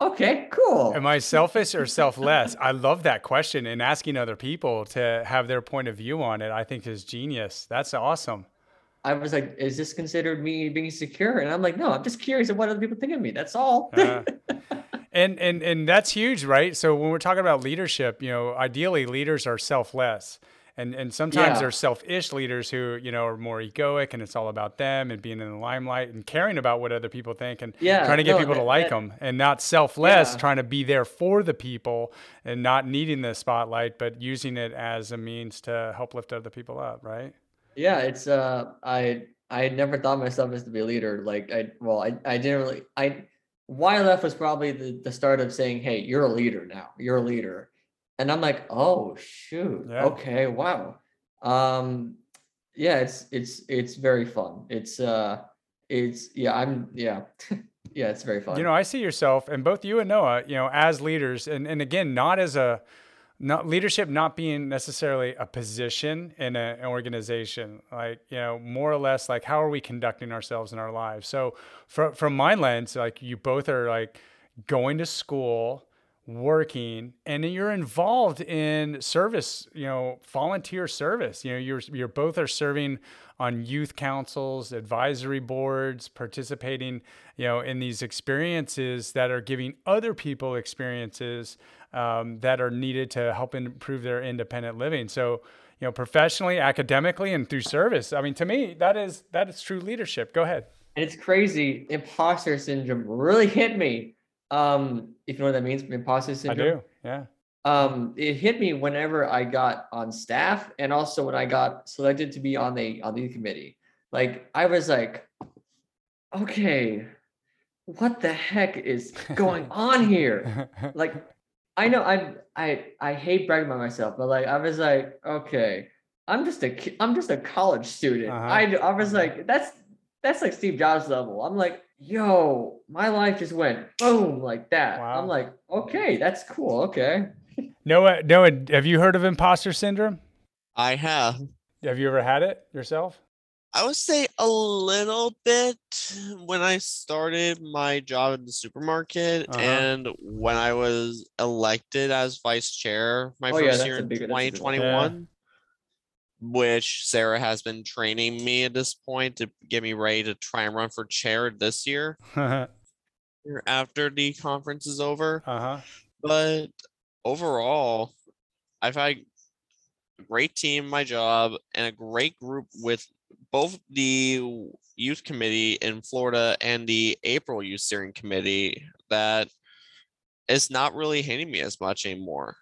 Okay, cool. Am I selfish or selfless? I love that question and asking other people to have their point of view on it. I think is genius. That's awesome. I was like, is this considered me being secure? And I'm like, no, I'm just curious of what other people think of me. That's all. uh, and and and that's huge, right? So when we're talking about leadership, you know, ideally leaders are selfless. And and sometimes yeah. there's selfish leaders who, you know, are more egoic and it's all about them and being in the limelight and caring about what other people think and yeah, trying to get no, people that, to like that, them and not selfless, yeah. trying to be there for the people and not needing the spotlight, but using it as a means to help lift other people up, right? Yeah, it's uh I I never thought myself as to be a leader. Like I well, I, I didn't really I YLF was probably the, the start of saying, Hey, you're a leader now. You're a leader. And I'm like, oh shoot. Yeah. Okay, wow. Um yeah, it's it's it's very fun. It's uh it's yeah, I'm yeah. yeah, it's very fun. You know, I see yourself and both you and Noah, you know, as leaders and, and again, not as a not leadership not being necessarily a position in a, an organization like you know more or less like how are we conducting ourselves in our lives? So from from my lens like you both are like going to school working and you're involved in service you know volunteer service. You know you're you're both are serving on youth councils advisory boards participating you know in these experiences that are giving other people experiences um, that are needed to help improve their independent living. So, you know, professionally, academically, and through service. I mean, to me, that is that is true leadership. Go ahead. And it's crazy. Imposter syndrome really hit me. Um, if you know what that means, imposter syndrome. I do. Yeah. Um, it hit me whenever I got on staff, and also when I got selected to be on the on the committee. Like I was like, okay, what the heck is going on here? like I know I I I hate bragging about myself, but like I was like, okay, I'm just a I'm just a college student. Uh-huh. I I was like, that's that's like Steve Jobs level. I'm like, yo, my life just went boom like that. Wow. I'm like, okay, that's cool. Okay. Noah, Noah, have you heard of imposter syndrome? I have. Have you ever had it yourself? I would say a little bit when I started my job in the supermarket uh-huh. and when I was elected as vice chair my oh, first yeah, year in 2021, which Sarah has been training me at this point to get me ready to try and run for chair this year after the conference is over. Uh-huh. But overall, I've had a great team my job and a great group with both the youth committee in Florida and the April youth steering committee that is not really hitting me as much anymore.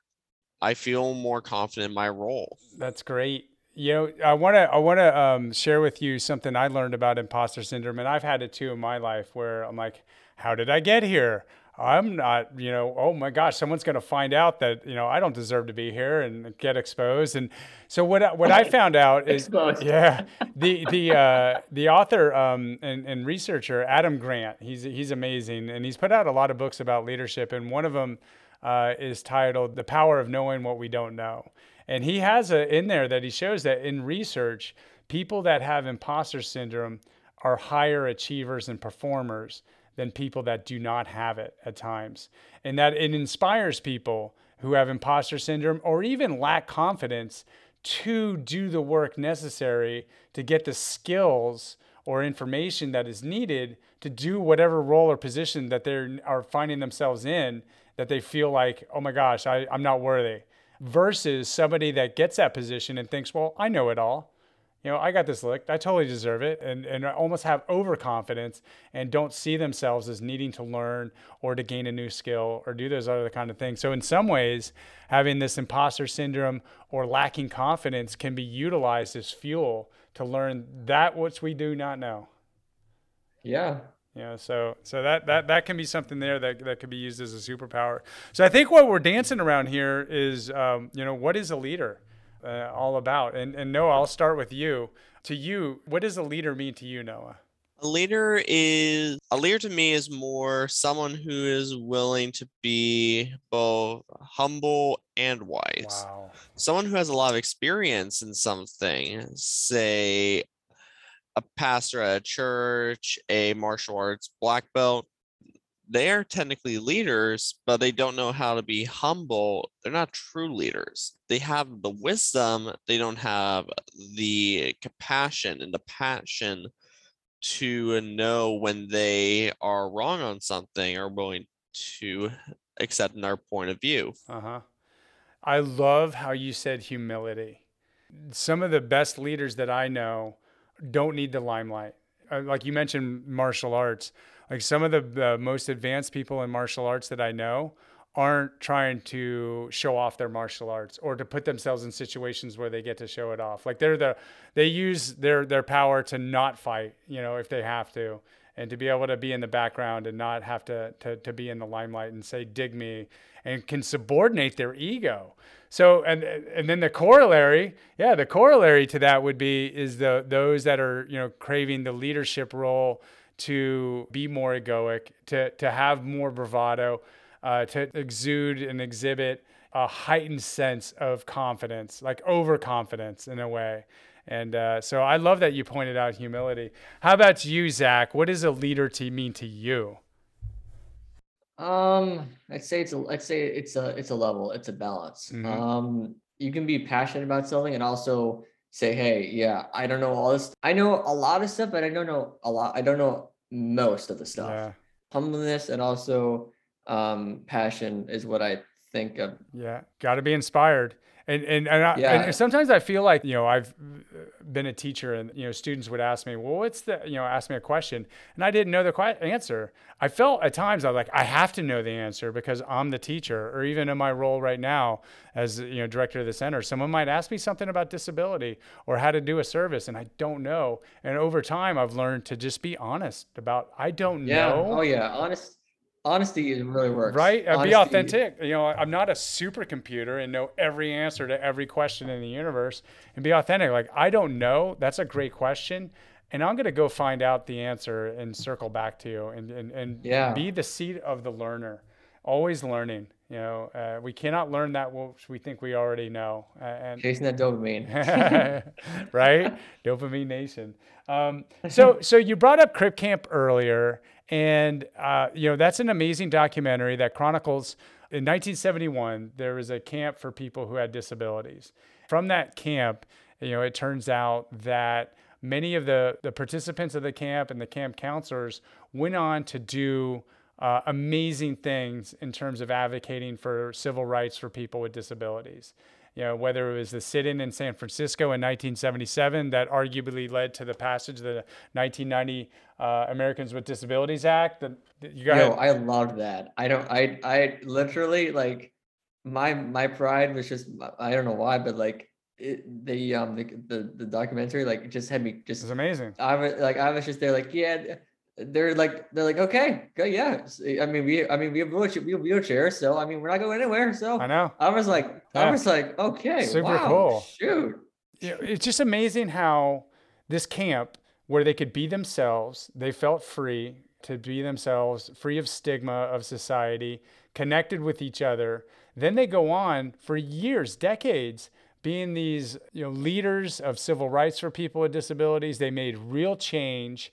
I feel more confident in my role. That's great. You know, I want to I want to um, share with you something I learned about imposter syndrome, and I've had it too in my life, where I'm like, "How did I get here? I'm not, you know, oh my gosh, someone's going to find out that, you know, I don't deserve to be here and get exposed. And so what, what I found out is, exposed. yeah, the, the, uh, the author um, and, and researcher, Adam Grant, he's, he's amazing. And he's put out a lot of books about leadership. And one of them uh, is titled The Power of Knowing What We Don't Know. And he has a, in there that he shows that in research, people that have imposter syndrome are higher achievers and performers than people that do not have it at times. And that it inspires people who have imposter syndrome or even lack confidence to do the work necessary to get the skills or information that is needed to do whatever role or position that they are finding themselves in that they feel like, oh my gosh, I, I'm not worthy. Versus somebody that gets that position and thinks, well, I know it all you know, I got this licked. I totally deserve it. And, and almost have overconfidence and don't see themselves as needing to learn or to gain a new skill or do those other kind of things. So, in some ways, having this imposter syndrome or lacking confidence can be utilized as fuel to learn that which we do not know. Yeah. You know, so so that that that can be something there that that could be used as a superpower. So I think what we're dancing around here is, um, you know, what is a leader uh, all about? And and Noah, I'll start with you. To you, what does a leader mean to you, Noah? A leader is a leader to me is more someone who is willing to be both humble and wise. Wow. Someone who has a lot of experience in something, say a pastor at a church, a martial arts black belt, they are technically leaders, but they don't know how to be humble. They're not true leaders. They have the wisdom, they don't have the compassion and the passion to know when they are wrong on something or willing to accept their point of view. Uh huh. I love how you said humility. Some of the best leaders that I know don't need the limelight. Uh, like you mentioned, martial arts. Like some of the, the most advanced people in martial arts that I know aren't trying to show off their martial arts or to put themselves in situations where they get to show it off. Like they're the they use their their power to not fight, you know, if they have to, and to be able to be in the background and not have to to to be in the limelight and say dig me and can subordinate their ego. So and and then the corollary, yeah, the corollary to that would be is the those that are, you know, craving the leadership role to be more egoic, to to have more bravado uh, to exude and exhibit a heightened sense of confidence, like overconfidence in a way. And uh, so I love that you pointed out humility. How about you, Zach? What does a leader to mean to you? Um, I'd say it's a I'd say it's a it's a level, it's a balance. Mhm. Um, you can be passionate about something and also say, hey, yeah, I don't know all this. I know a lot of stuff, but I don't know a lot. I don't know most of the stuff. Yeah, Humbleness and also um passion is what I think of. yeah. Got to be inspired. And and and, I, Yeah. and sometimes I feel like you know I've been a teacher and you know students would ask me, well, what's the you know ask me a question and I didn't know the answer. I felt at times I was like I have to know the answer because I'm the teacher, or even in my role right now as you know director of the center, someone might ask me something about disability or how to do a service, and I don't know. And over time, I've learned to just be honest about I don't Yeah. know. Oh yeah. Honest honesty is really works. Right? Uh, be authentic. You know, I'm not a supercomputer and know every answer to every question in the universe. And be authentic. Like, I don't know. That's a great question. And I'm going to go find out the answer and circle back to you and, and, and Yeah. be the seat of the learner. Always learning. You know, uh, we cannot learn that which we think we already know. Uh, and Chasing that dopamine. right? Dopamine Nation. Um, so, so you brought up Crip Camp earlier, and uh, you know that's an amazing documentary that chronicles. In 1971, there was a camp for people who had disabilities. From that camp, you know, it turns out that many of the the participants of the camp and the camp counselors went on to do uh, amazing things in terms of advocating for civil rights for people with disabilities. You know, whether it was the sit-in in San Francisco in 1977 that arguably led to the passage of the 1990 uh, Americans with Disabilities Act. That that you got Yo, I loved that. I don't I I literally like my my pride was just I don't know why, but like it, the um the, the the documentary like just had me it just was amazing. I was like I was just there like yeah they're like they're like okay good yeah i mean we I mean we have wheelchair we have wheelchairs so I mean we're not going anywhere so I know. I was like Yeah. I was like okay Super wow, cool. shoot know, it's just amazing how this camp where they could be themselves, they felt free to be themselves, free of stigma of society, connected with each other. Then they go on for years, decades, being these you know leaders of civil rights for people with disabilities. They made real change.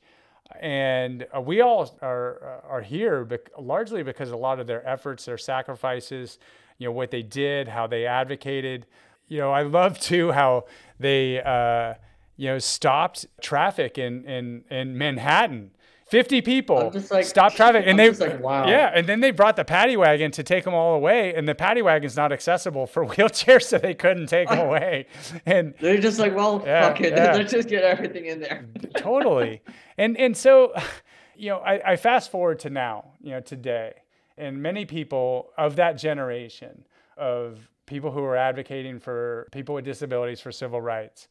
And uh, we all are are here largely because a lot of their efforts, their sacrifices, you know, what they did, how they advocated. You know, I love too how they, uh, you know, stopped traffic in in in Manhattan. Fifty people just like- stopped traffic, and they just like, wow. yeah, and then they brought the paddy wagon to take them all away, and the paddy wagon's not accessible for wheelchairs, so they couldn't take them away. And they're just like well Yeah, fuck it yeah. let's just get everything in there totally. And and so, you know, I, I fast forward to now, you know, today, and many people of that generation of people who are advocating for people with disabilities for civil rights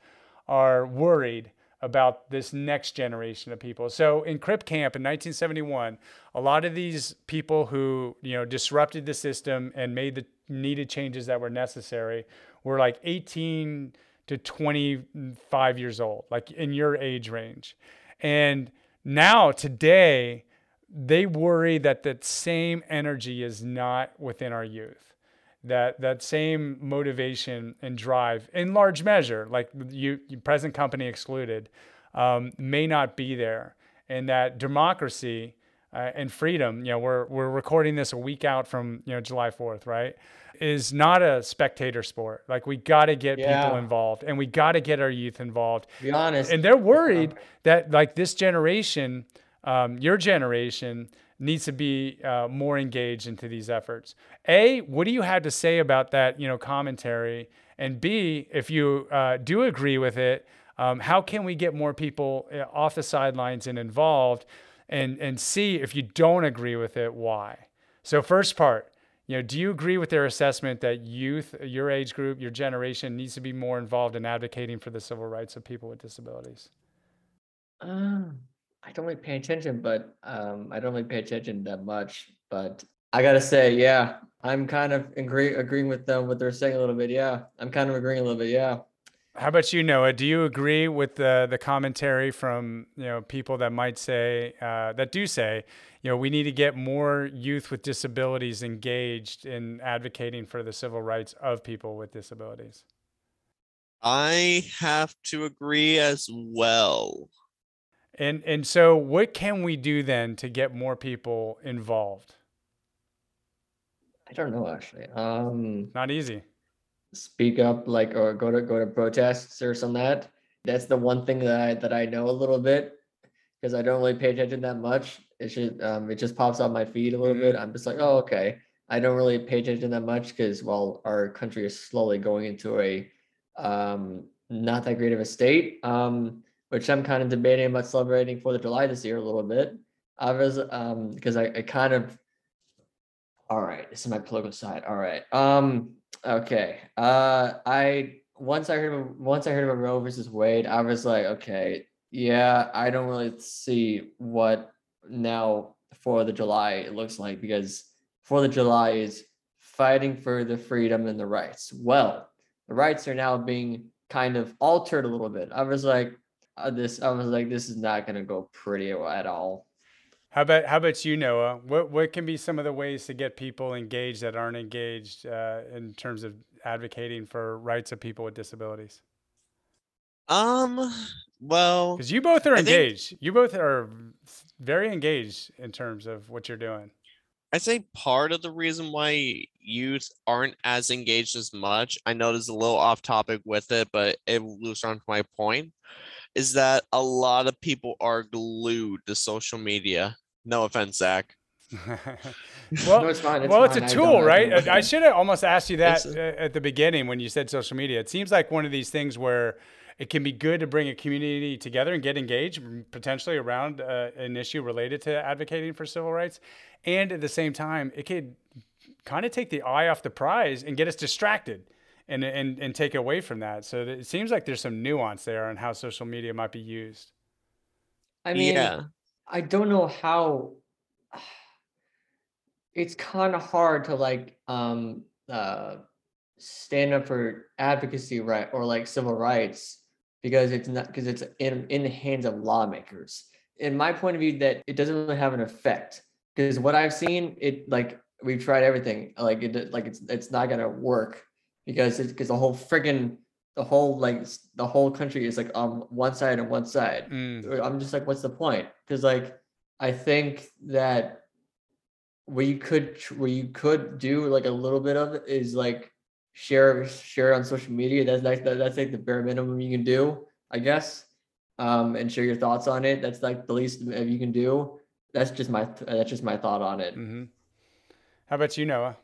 are worried about this next generation of people. So in Crip Camp in 1971, a lot of these people who you know disrupted the system and made the needed changes that were necessary were like 18 to 25 years old, like in your age range. And now today, they worry that that same energy is not within our youth. That that same motivation and drive, in large measure, like you, present company excluded, um, may not be there, and that democracy uh, and freedom. You know, we're we're recording this a week out from you know July Fourth, right? Is not a spectator sport. Like we got to get Yeah. people involved, and we got to get our youth involved. Be honest, And they're worried that like this generation, um, your generation, needs to be uh, more engaged into these efforts. A, what do you have to say about that? You know, commentary. And B, if you uh, do agree with it, um, how can we get more people uh, off the sidelines and involved? And and C, if you don't agree with it, why? So first part, you know, do you agree with their assessment that youth, your age group, your generation needs to be more involved in advocating for the civil rights of people with disabilities? Um, I don't really pay attention, but um, I don't really pay attention that much. But I gotta say, yeah, I'm kind of agree agreeing with them what they're saying a little bit. Yeah, I'm kind of agreeing a little bit. Yeah. How about you, Noah? Do you agree with the the commentary from you know people that might say uh, that do say you know we need to get more youth with disabilities engaged in advocating for the civil rights of people with disabilities? I have to agree as well. And and so what can we do then to get more people involved? I don't know actually. Um, Not easy. speak up like or go to go to protests or some that. That's the one thing that I that I know a little bit because I don't really pay attention that much. It should um it just pops on my feed a little bit. I'm just like, oh okay. I don't really pay attention that much because well our country is slowly going into a um not that great of a state. Um which I'm kind of debating about celebrating Fourth of July this year a little bit. I was um because I, I kind of all right, this is my political side. All right. Um Okay. Uh, I once I heard of, once I heard about Roe versus Wade, I was like, okay, yeah, I don't really see what now Fourth of July it looks like because Fourth of July is fighting for the freedom and the rights. Well, the rights are now being kind of altered a little bit. I was like, uh, this. I was like, this is not going to go pretty at all. How about how about you, Noah? What what can be some of the ways to get people engaged that aren't engaged uh, in terms of advocating for rights of people with disabilities? Um, well, Because you both are I think- engaged. You both are very engaged in terms of what you're doing. I'd say part of the reason why youth aren't as engaged as much, I know this is a little off topic with it, but it loops around to my point, is that a lot of people are glued to social media. No offense, Zach. well, No, it's fine. It's well, it's fine. a I tool, I right? I I should have almost asked you that It's uh, at the beginning when you said social media. It seems like one of these things where it can be good to bring a community together and get engaged potentially around uh, an issue related to advocating for civil rights. And at the same time, it could kind of take the eye off the prize and get us distracted and, and, and take away from that. So it seems like there's some nuance there on how social media might be used. I mean, yeah. I don't know how it's kind of hard to like um uh stand up for advocacy right or like civil rights because it's not because it's in in the hands of lawmakers. In my point of view, that it doesn't really have an effect because what I've seen, it like we've tried everything, like it like it's it's not gonna work because it's because the whole friggin' the whole like the whole country is like on one side and one side. Mm. I'm just like, what's the point? Because like, I think that what you could what you could do like a little bit of it is like share share on social media. That's like that, that's like the bare minimum you can do, I guess. Um, and share your thoughts on it. That's like the least you can do. That's just my that's just my thought on it. hmm How about you, Noah?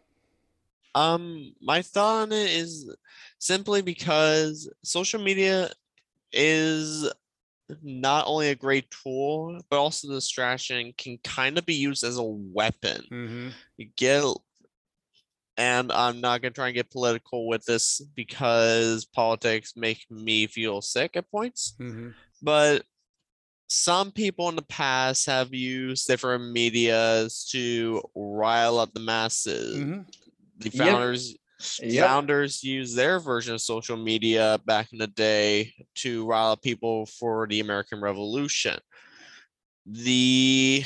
Um, my thought on it is simply because social media is not only a great tool, but also the distraction can kind of be used as a weapon. hmm You get, and I'm not gonna try and get political with this because politics make me feel sick at points. hmm but some people in the past have used different medias to rile up the masses. Mhm. The Yep. founders Yep. founders used their version of social media back in the day to rile up people for the American Revolution. The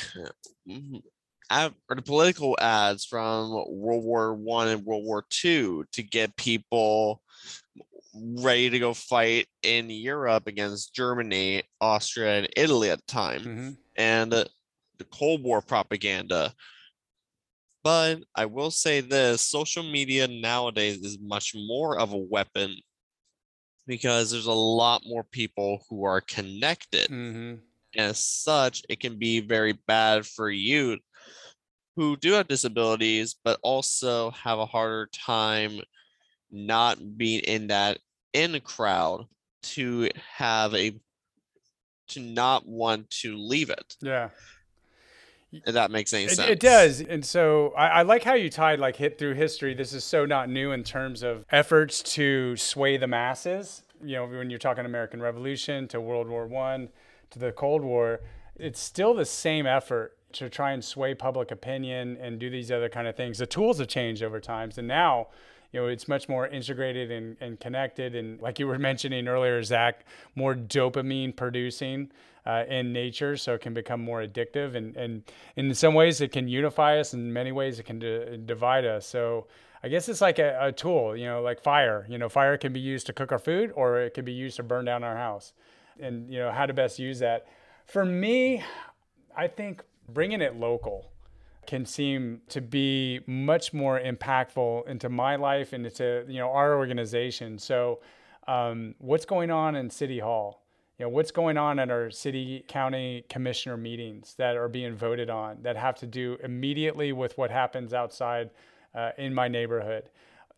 mm, ad- or the political ads from World War One and World War Two to get people ready to go fight in Europe against Germany, Austria, and Italy at the time Mhm. and uh, the Cold War propaganda. But I will say this social media nowadays is much more of a weapon because there's a lot more people who are connected. Mhm. As such, it can be very bad for youth who do have disabilities, but also have a harder time not being in that in crowd to have a to not want to leave it. Yeah. If that makes any It, sense. it does. And so I, I like how you tied like hit through history. This is so not new in terms of efforts to sway the masses. You know, when you're talking American Revolution to World War One to the Cold War, it's still the same effort to try and sway public opinion and do these other kind of things. The tools have changed over times, and now you know it's much more integrated and, and connected. And like you were mentioning earlier zach more dopamine producing uh, in nature so it can become more addictive. And, and in some ways it can unify us. In many ways it can d- divide us. So i guess it's like a, a tool you know like fire. You know fire can be used to cook our food or it can be used to burn down our house. And you know how to best use that. For me i think bringing it local can seem to be much more impactful into my life and into you know our organization. So, um, what's going on in City Hall? You know, what's going on at our city county commissioner meetings that are being voted on that have to do immediately with what happens outside uh, in my neighborhood.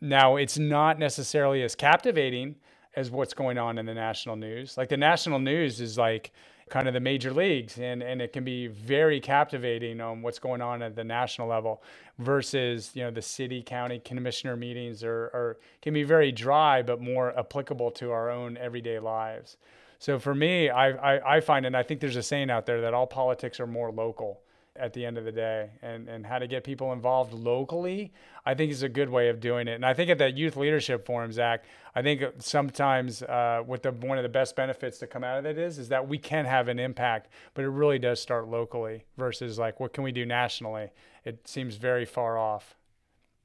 Now, it's not necessarily as captivating as what's going on in the national news. Like the national news is like kind of the major leagues and, and it can be very captivating on what's going on at the national level versus you know the city county commissioner meetings are, are can be very dry but more applicable to our own everyday lives. So for me I, I, I find and i think there's a saying out there that all politics are more local at the end of the day and, and how to get people involved locally i think is a good way of doing it. And i think at that youth leadership forum zach i think sometimes uh, what the one of the best benefits to come out of it is is that we can have an impact but it really does start locally versus like what can we do nationally? It seems very far off.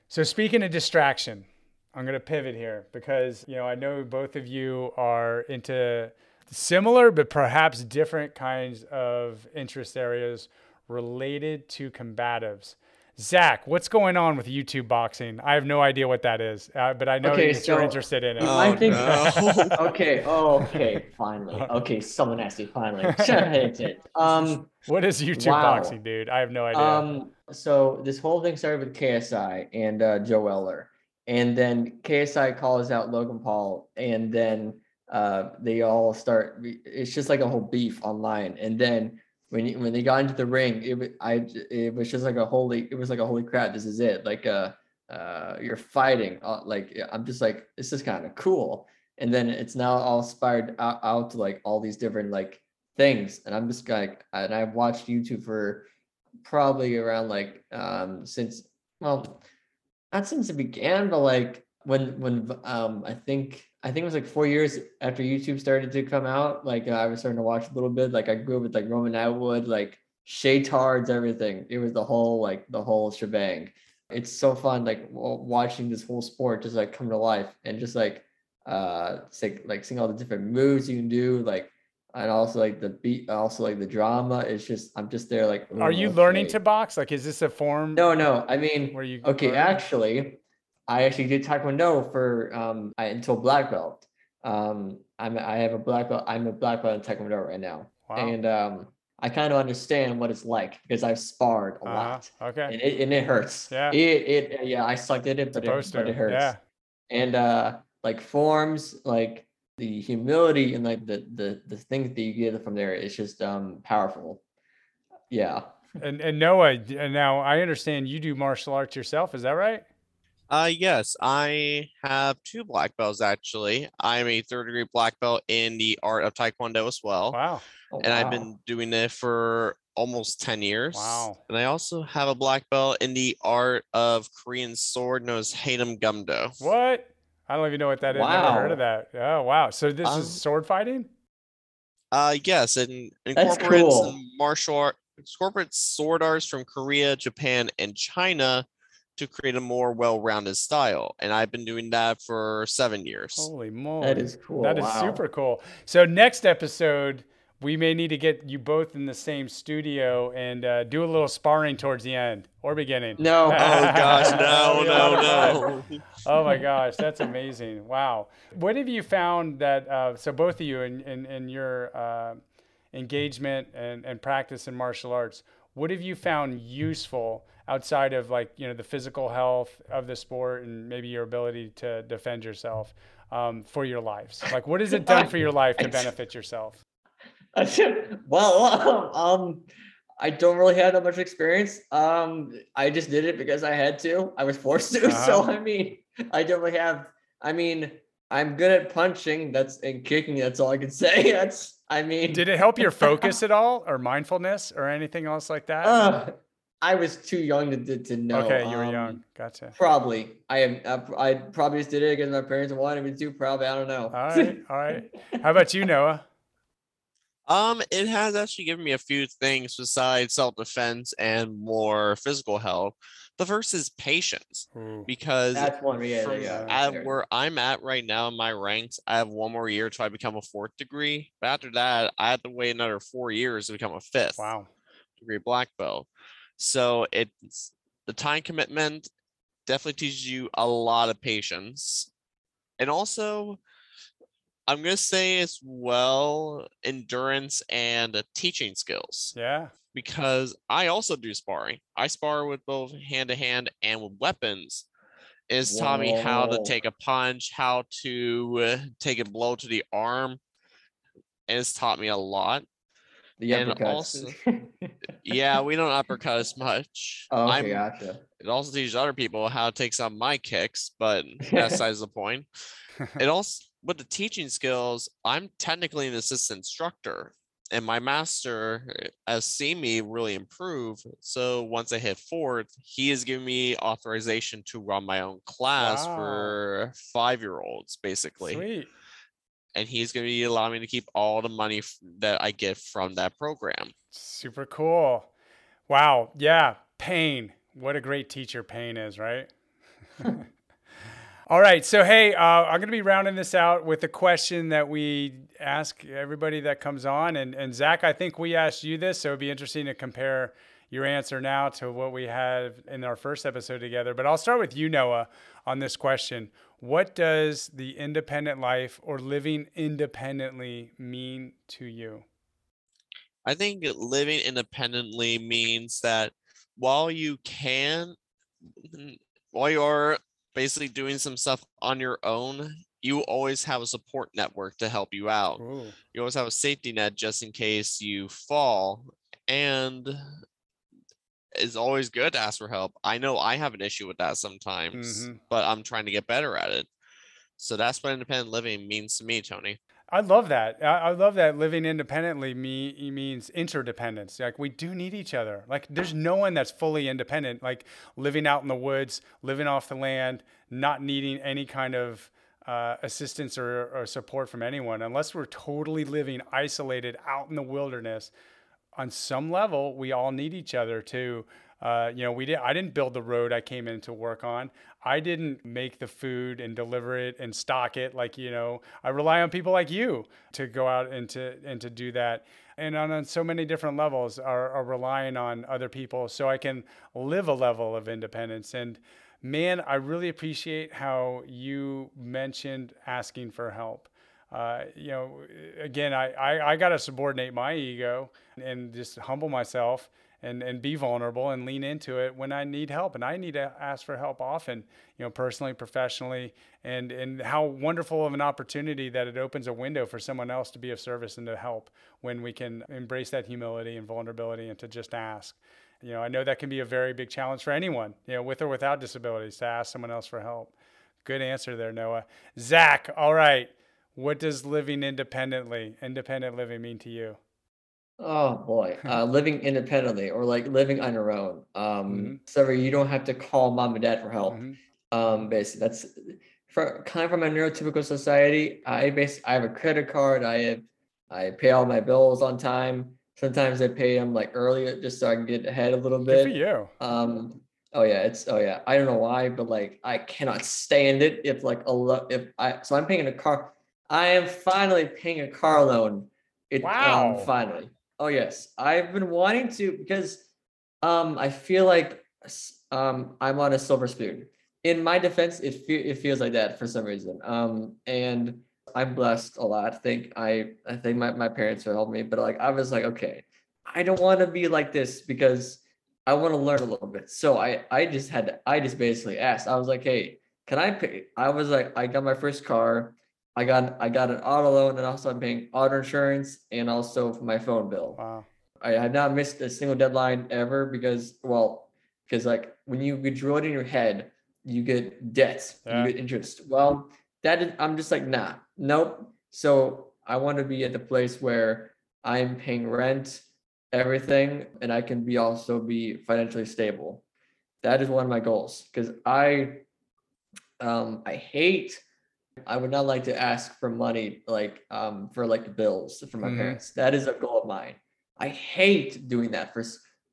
So speaking of distraction i'm going to pivot here because you know i know both of you are into similar but perhaps different kinds of interest areas related to combatives. Zach, what's going on with YouTube boxing? I have no idea what that is, uh, but I know Okay, that you're so- interested in it. Oh, I think- no. okay. Oh, okay. Finally. Okay. Someone asked me finally. um. what is YouTube wow. boxing, dude? I have no idea. Um. So this whole thing started with KSI and uh, Joe Weller, and then KSI calls out Logan Paul, and then uh, they all start. It's just like a whole beef online, and then when you, when they got into the ring, it I it was just like a holy. It was like a holy crap. This is it. Like uh, uh, you're fighting. Uh, like I'm just like this is kind of cool. And then it's now all inspired out, out to like all these different like things, and I'm just like, and I've watched YouTube for probably around like um since well not since it began but like when when um i think i think it was like four years after youtube started to come out like i was starting to watch a little bit like i grew up with like roman atwood like shaytards everything it was the whole like the whole shebang it's so fun like watching this whole sport just like come to life and just like uh say, like seeing all the different moves you can do like and also like the beat also like the drama it's just i'm just there like Are "Ooh, you learning to box? Like, is this a form no no i mean where you okay learn? actually i actually did taekwondo for um I, until black belt um i'm i have a black belt i'm a black belt in taekwondo right now Wow. and um i kind of understand what it's like because i've sparred a Uh-huh. lot Okay. and it, and it hurts Yeah. it, it yeah i sucked at it but, it, but it hurts Yeah. and uh like forms like the humility and like the the the things that you get from there is just um powerful yeah And and Noah, now I understand you do martial arts yourself. Is that right? Uh, yes, I have two black belts actually. I'm a third degree black belt in the art of Taekwondo as well. Wow. Oh, And I've been doing it for almost 10 years. Wow. And I also have a black belt in the art of Korean sword known as Haidong Gumdo. What? I don't even know what that is. I never heard of that. Oh wow. So this Um, is sword fighting? Uh, yes, and That's incorporates cool. some martial art, incorporates sword arts from Korea, Japan, and China to create a more well-rounded style. And I've been doing that for seven years. Holy moly. That is cool. That is wow. super cool. So next episode, we may need to get you both in the same studio and uh, do a little sparring towards the end or beginning. No. Oh gosh, no, be a lot no, no. Oh my gosh, that's amazing! Wow. What have you found that uh, so both of you in in, in your uh, engagement and, and practice in martial arts, what have you found useful outside of like you know the physical health of the sport and maybe your ability to defend yourself um, for your lives? Like, what has it done for your life to benefit yourself? well, um, I don't really have that much experience. Um, I just did it because I had to. I was forced to. So Uh-huh. I mean, I don't really have. I mean, I'm good at punching. That's and kicking. That's all I can say. That's. I mean, Did it help your focus at all, or mindfulness, or anything else like that? uh, I was too young to to, to know. okay, you were um, young. Gotcha. Probably. I am. I, I probably just did it because my parents wanted me to. Probably. I don't know. All right, all right. How about you, Noah? Um, it has actually given me a few things besides self-defense and more physical health. The first is patience, Ooh. because That's one. Yeah. from yeah, at yeah. where I'm at right now in my ranks, I have one more year till I become a fourth degree. But after that, I have to wait another four years to become a fifth Wow. degree black belt. So it's the time commitment definitely teaches you a lot of patience. And also, I'm gonna say as well endurance and uh, teaching skills Yeah. because I also do sparring. I spar with both hand to hand and with weapons. It's taught me how to take a punch, how to uh, take a blow to the arm, and it's taught me a lot. The and uppercuts. also- Yeah, we don't uppercut as much. oh, okay, I'm, gotcha. it also teaches other people how to take some of my kicks, but that's besides the point. It also with the teaching skills, I'm technically an assistant instructor, and my master uh, has seen me really improve. So once I hit fourth, he has given me authorization to run my own class Wow. for five year olds, basically. Sweet. And he's going to be allowing me to keep all the money f- that I get from that program. Super cool. Wow. Yeah. Pain. What a great teacher Pain is, right? All right. So, hey, uh, I'm going to be rounding this out with a question that we ask everybody that comes on. And, and Zach, I think we asked you this. So it'd be interesting to compare your answer now to what we had in our first episode together. But I'll start with you, Noah, on this question. What does the independent life or living independently mean to you? I think living independently means that while you can, while you are basically doing some stuff on your own, you always have a support network to help you out. Ooh. You always have a safety net just in case you fall. And it's always good to ask for help. I know I have an issue with that sometimes, Mhm. but I'm trying to get better at it. So that's what independent living means to me, Tony. I love that. I, I love that living independently me means interdependence. Like we do need each other. Like there's no one that's fully independent. Like living out in the woods, living off the land, not needing any kind of uh, assistance or, or support from anyone, unless we're totally living isolated out in the wilderness. On some level, we all need each other to. Uh, you know, we did. I didn't build the road I came in to work on. I didn't make the food and deliver it and stock it. Like you know, I rely on people like you to go out and to and to do that. And on, on so many different levels, are, are relying on other people so I can live a level of independence. And man, I really appreciate how you mentioned asking for help. Uh, you know, again, I, I, I got to subordinate my ego and just humble myself and, and be vulnerable and lean into it when I need help. And I need to ask for help often, you know, personally, professionally, and, and how wonderful of an opportunity that it opens a window for someone else to be of service and to help when we can embrace that humility and vulnerability and to just ask. You know, I know that can be a very big challenge for anyone, you know, with or without disabilities to ask someone else for help. Good answer there, Noah. Zach, all right. What does living independently, independent living mean to you? Oh boy, uh, living independently or like living on your own. Um, Mhm. so you don't have to call mom and dad for help. Mhm. Um, basically, that's for kind of from a neurotypical society. I base I have a credit card. I have I pay all my bills on time. Sometimes I pay them like early just so I can get ahead a little Good for you. Um, oh yeah, it's oh yeah. I don't know why, but like I cannot stand it if like a lo- if I so I'm paying a car. I am finally paying a car loan. It Wow. um finally. Oh yes, I've been wanting to because um I feel like um I'm on a silver spoon. In my defense, it fe- it feels like that for some reason. Um and I'm blessed a lot. I think I I think my, my parents have helped me, but like I was like, okay, I don't want to be like this because I want to learn a little bit. So I I just had to, I just basically asked. I was like, hey, can I pay? I was like, I got my first car. I got I got an auto loan and also I'm paying auto insurance and also for my phone bill. Wow. I have not missed a single deadline ever because, well, because like when you get drilled in your head, you get debts, Yeah. you get interest. Well, that is, I'm just like, nah, nope. So I want to be at the place where I'm paying rent, everything, and I can be also be financially stable. That is one of my goals because I, um, I hate. I would not like to ask for money like um for like bills from my Mhm. parents. That is a goal of mine. I hate doing that for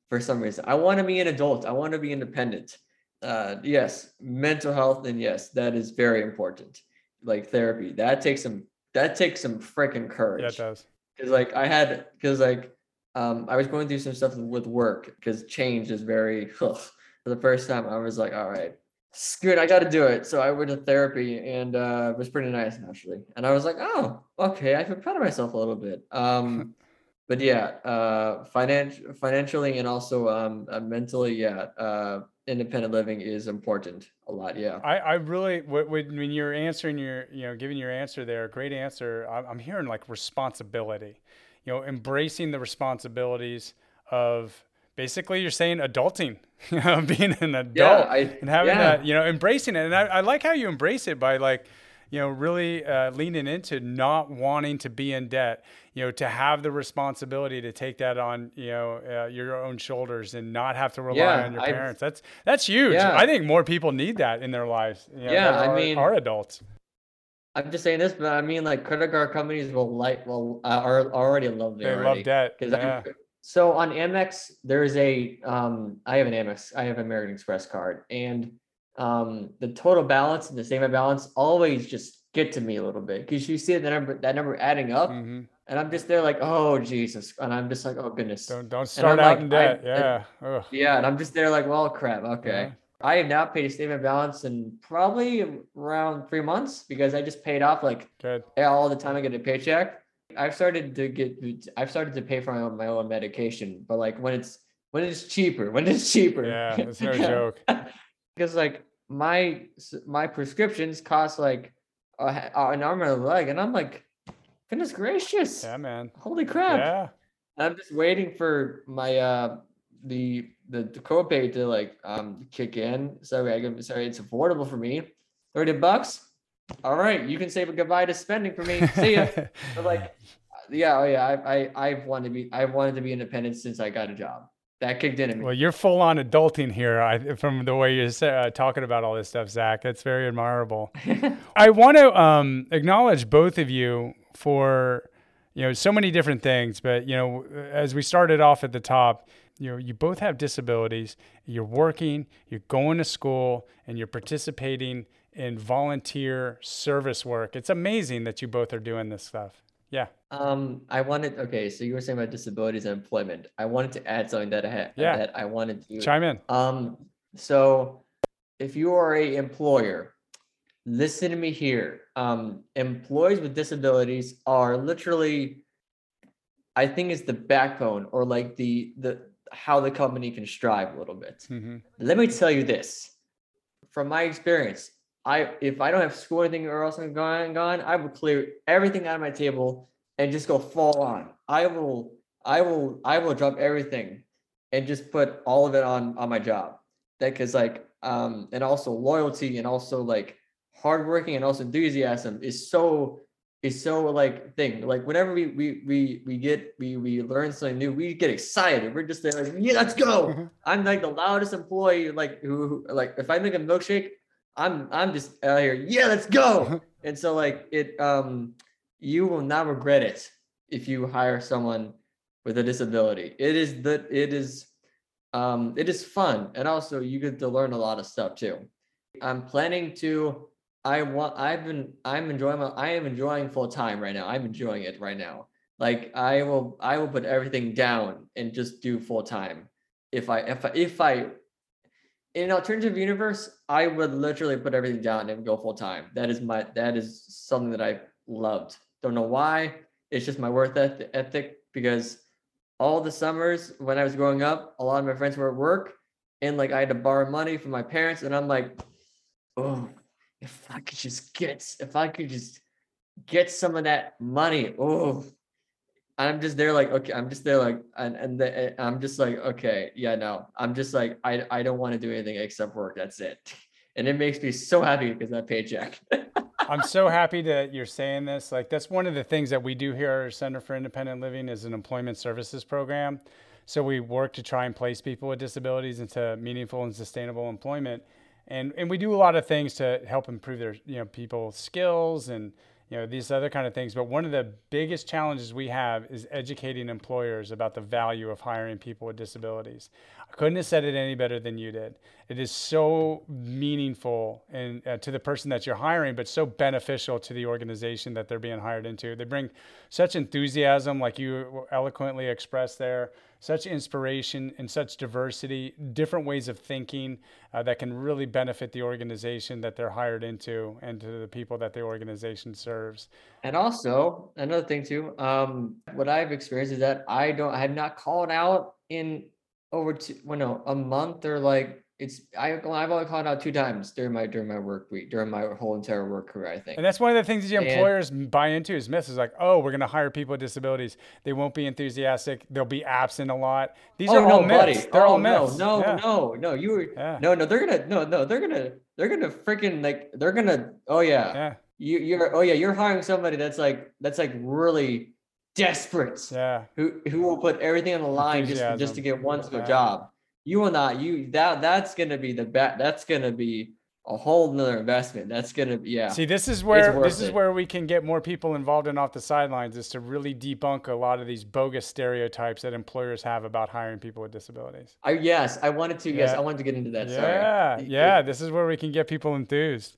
for some reason. I want to be an adult. I want to be independent. Uh, yes, mental health, and yes, that is very important. Like therapy, that takes some that takes some freaking courage. Yeah, it does. Because like I had, because like um, I was going through some stuff with work because change is very. Ugh. For the first time, I was like, all right, screw it, I got to do it. So I went to therapy, and uh, it was pretty nice actually. And I was like, oh, okay, I feel proud of myself a little bit. Um, but yeah, uh, financial, financially, and also um, uh, mentally, yeah, uh, independent living is important a lot. Yeah. I, I really, wh- when when you're answering your, you know, giving your answer there, great answer. I'm, I'm hearing like responsibility, you know, embracing the responsibilities of basically you're saying adulting, you know, being an adult Yeah, I, and having yeah. that, you know, embracing it. And I, I like how you embrace it by like, you know, really uh, leaning into not wanting to be in debt, you know, to have the responsibility to take that on, you know, uh, your own shoulders and not have to rely Yeah, on your I've- parents. That's that's huge. I think more people need that in their lives. you know, Yeah, I are, mean- are adults. I'm just saying this, but I mean, like credit card companies will like, will uh, are already love They love debt. Because Yeah. So on Amex, there is a um, I have an Amex, I have an American Express card, and um, the total balance and the statement balance always just get to me a little bit because you see that number that number adding up, hmm and I'm just there like, oh Jesus, and I'm just like, oh goodness, Don't don't start out like, in debt. I- yeah. Ugh. yeah, and I'm just there like, well, crap, okay. Yeah. I have now paid a statement balance in probably around three months because I just paid off like Good. all the time I get a paycheck. I've started to get I've started to pay for my own, my own medication, but like when it's when it's cheaper, when it's cheaper. Yeah, it's no joke. Because like my my prescriptions cost like a, an arm and a leg, and I'm like, goodness gracious, Yeah, man. holy crap! Yeah. I'm just waiting for my uh the the, the copay to like um kick in. Sorry, I can sorry, it's affordable for me. 30 bucks. All right, you can say goodbye to spending for me. See ya. But like, yeah, oh yeah, I, I I've wanted to be I've wanted to be independent since I got a job. That kicked in at me. Well, you're full on adulting here I, from the way you're uh, talking about all this stuff, Zach. That's very admirable. I want to um, acknowledge both of you for you know so many different things, but you know as we started off at the top, you know you both have disabilities. You're working, you're going to school, and you're participating in volunteer service work. It's amazing that you both are doing this stuff. Yeah, um, I wanted okay, so you were saying about disabilities and employment. I wanted to add something that I had Yeah. that I wanted to chime in. Um, so if you are a employer, listen to me here. Um, employees with disabilities are literally, I think, is the backbone or like the the how the company can strive a little bit. hmm Let me tell you this, from my experience, I if I don't have school or anything or else I'm going on, I will clear everything out of my table and just go fall on. I will, I will, I will drop everything and just put all of it on on my job. That because like um and also loyalty and also like hardworking and also enthusiasm is so is so like thing like whenever we we we we get we we learn something new we get excited we're just there like yeah let's go i'm like the loudest employee like who, who like if i make a milkshake i'm i'm just out here yeah let's go and so like it um you will not regret it if you hire someone with a disability it is the it is um it is fun and also you get to learn a lot of stuff too i'm planning to I want I've been I'm enjoying my I am enjoying full time right now. I'm enjoying it right now. Like I will I will put everything down and just do full time. If I if I if I in an alternative universe, I would literally put everything down and go full time. That is my that is something that I loved. Don't know why. It's just my worth ethic because all the summers when I was growing up, a lot of my friends were at work and like I had to borrow money from my parents and I'm like, oh, if I could just get, if I could just get some of that money, oh, I'm just there like, okay, I'm just there like, and and the, eh, I'm just like, okay, yeah, no, I'm just like, I I don't want to do anything except work. That's it, and it makes me so happy because that paycheck. I'm so happy that you're saying this. Like that's one of the things that we do here at our Center for Independent Living is an employment services program. So we work to try and place people with disabilities into meaningful and sustainable employment and and we do a lot of things to help improve their you know people's skills and you know these other kind of things. But one of the biggest challenges we have is educating employers about the value of hiring people with disabilities. I couldn't have said it any better than you did. It is so meaningful and uh, to the person that you're hiring but so beneficial to the organization that they're being hired into. They bring such enthusiasm like you eloquently expressed there such inspiration and such diversity, different ways of thinking uh, that can really benefit the organization that they're hired into and to the people that the organization serves. And also another thing too, um, what I've experienced is that I don't, I have not called out in over two, well, no, a month or like it's I I've only called out two times during my during my work week during my whole entire work career. I think, and that's one of the things that your employers and, buy into is myths is like, oh, we're going to hire people with disabilities. They won't be enthusiastic. They'll be absent a lot. These oh, are no, all buddy. myths. They're oh, all myths. No, no, yeah. no, no. You were yeah. no, no. They're gonna no, no. They're gonna they're gonna freaking like they're gonna. Oh yeah. Yeah. You you're oh yeah you're hiring somebody that's like that's like really desperate. Yeah. Who who will put everything on the line just just to get one yeah. job you will not you that that's gonna be the bet that's gonna be a whole nother investment. That's gonna be yeah. See, this is where this is where we can get more people involved and off the sidelines is to really debunk a lot of these bogus stereotypes that employers have about hiring people with disabilities. I yes, I wanted to. Yeah. Yes, I wanted to get into that. Yeah, Sorry. yeah. This is where we can get people enthused.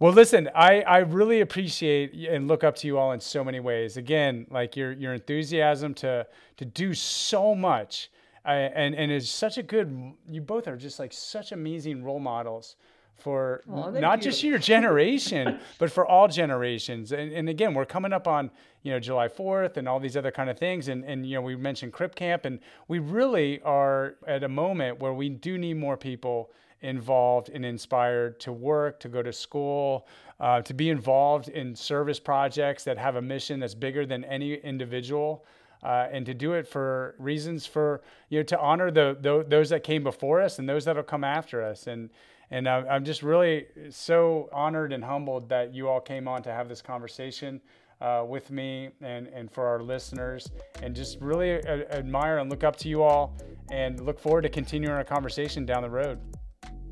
Well, listen, I, I really appreciate and look up to you all in so many ways. Again, like your your enthusiasm to to do so much I, and and it's such a good. You both are just like such amazing role models for oh, not you. just your generation, but for all generations. And, and again, we're coming up on you know July Fourth and all these other kind of things. And and you know we mentioned Crip Camp, and we really are at a moment where we do need more people involved and inspired to work, to go to school, uh, to be involved in service projects that have a mission that's bigger than any individual uh, and to do it for reasons for you know to honor the, the, those that came before us and those that will come after us and and I'm just really so honored and humbled that you all came on to have this conversation uh, with me and, and for our listeners and just really a- admire and look up to you all and look forward to continuing our conversation down the road.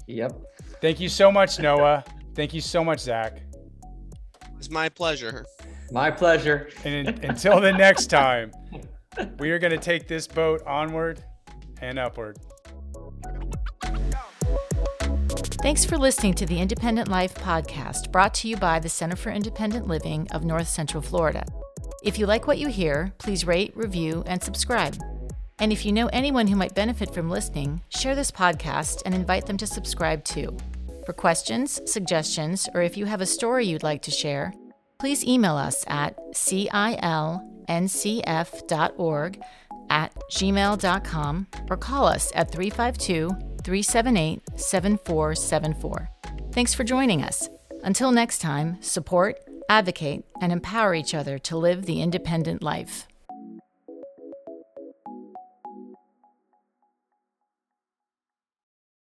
Yep. Thank you so much, Noah. Thank you so much, Zach. It's my pleasure. My pleasure. And until the next time, we are going to take this boat onward and upward. Thanks for listening to the Independent Life podcast brought to you by the Center for Independent Living of North Central Florida. If you like what you hear, please rate, review, and subscribe. And if you know anyone who might benefit from listening, share this podcast and invite them to subscribe too. For questions, suggestions, or if you have a story you'd like to share, please email us at cilncf.org at gmail.com or call us at 352 378 7474. Thanks for joining us. Until next time, support, advocate, and empower each other to live the independent life.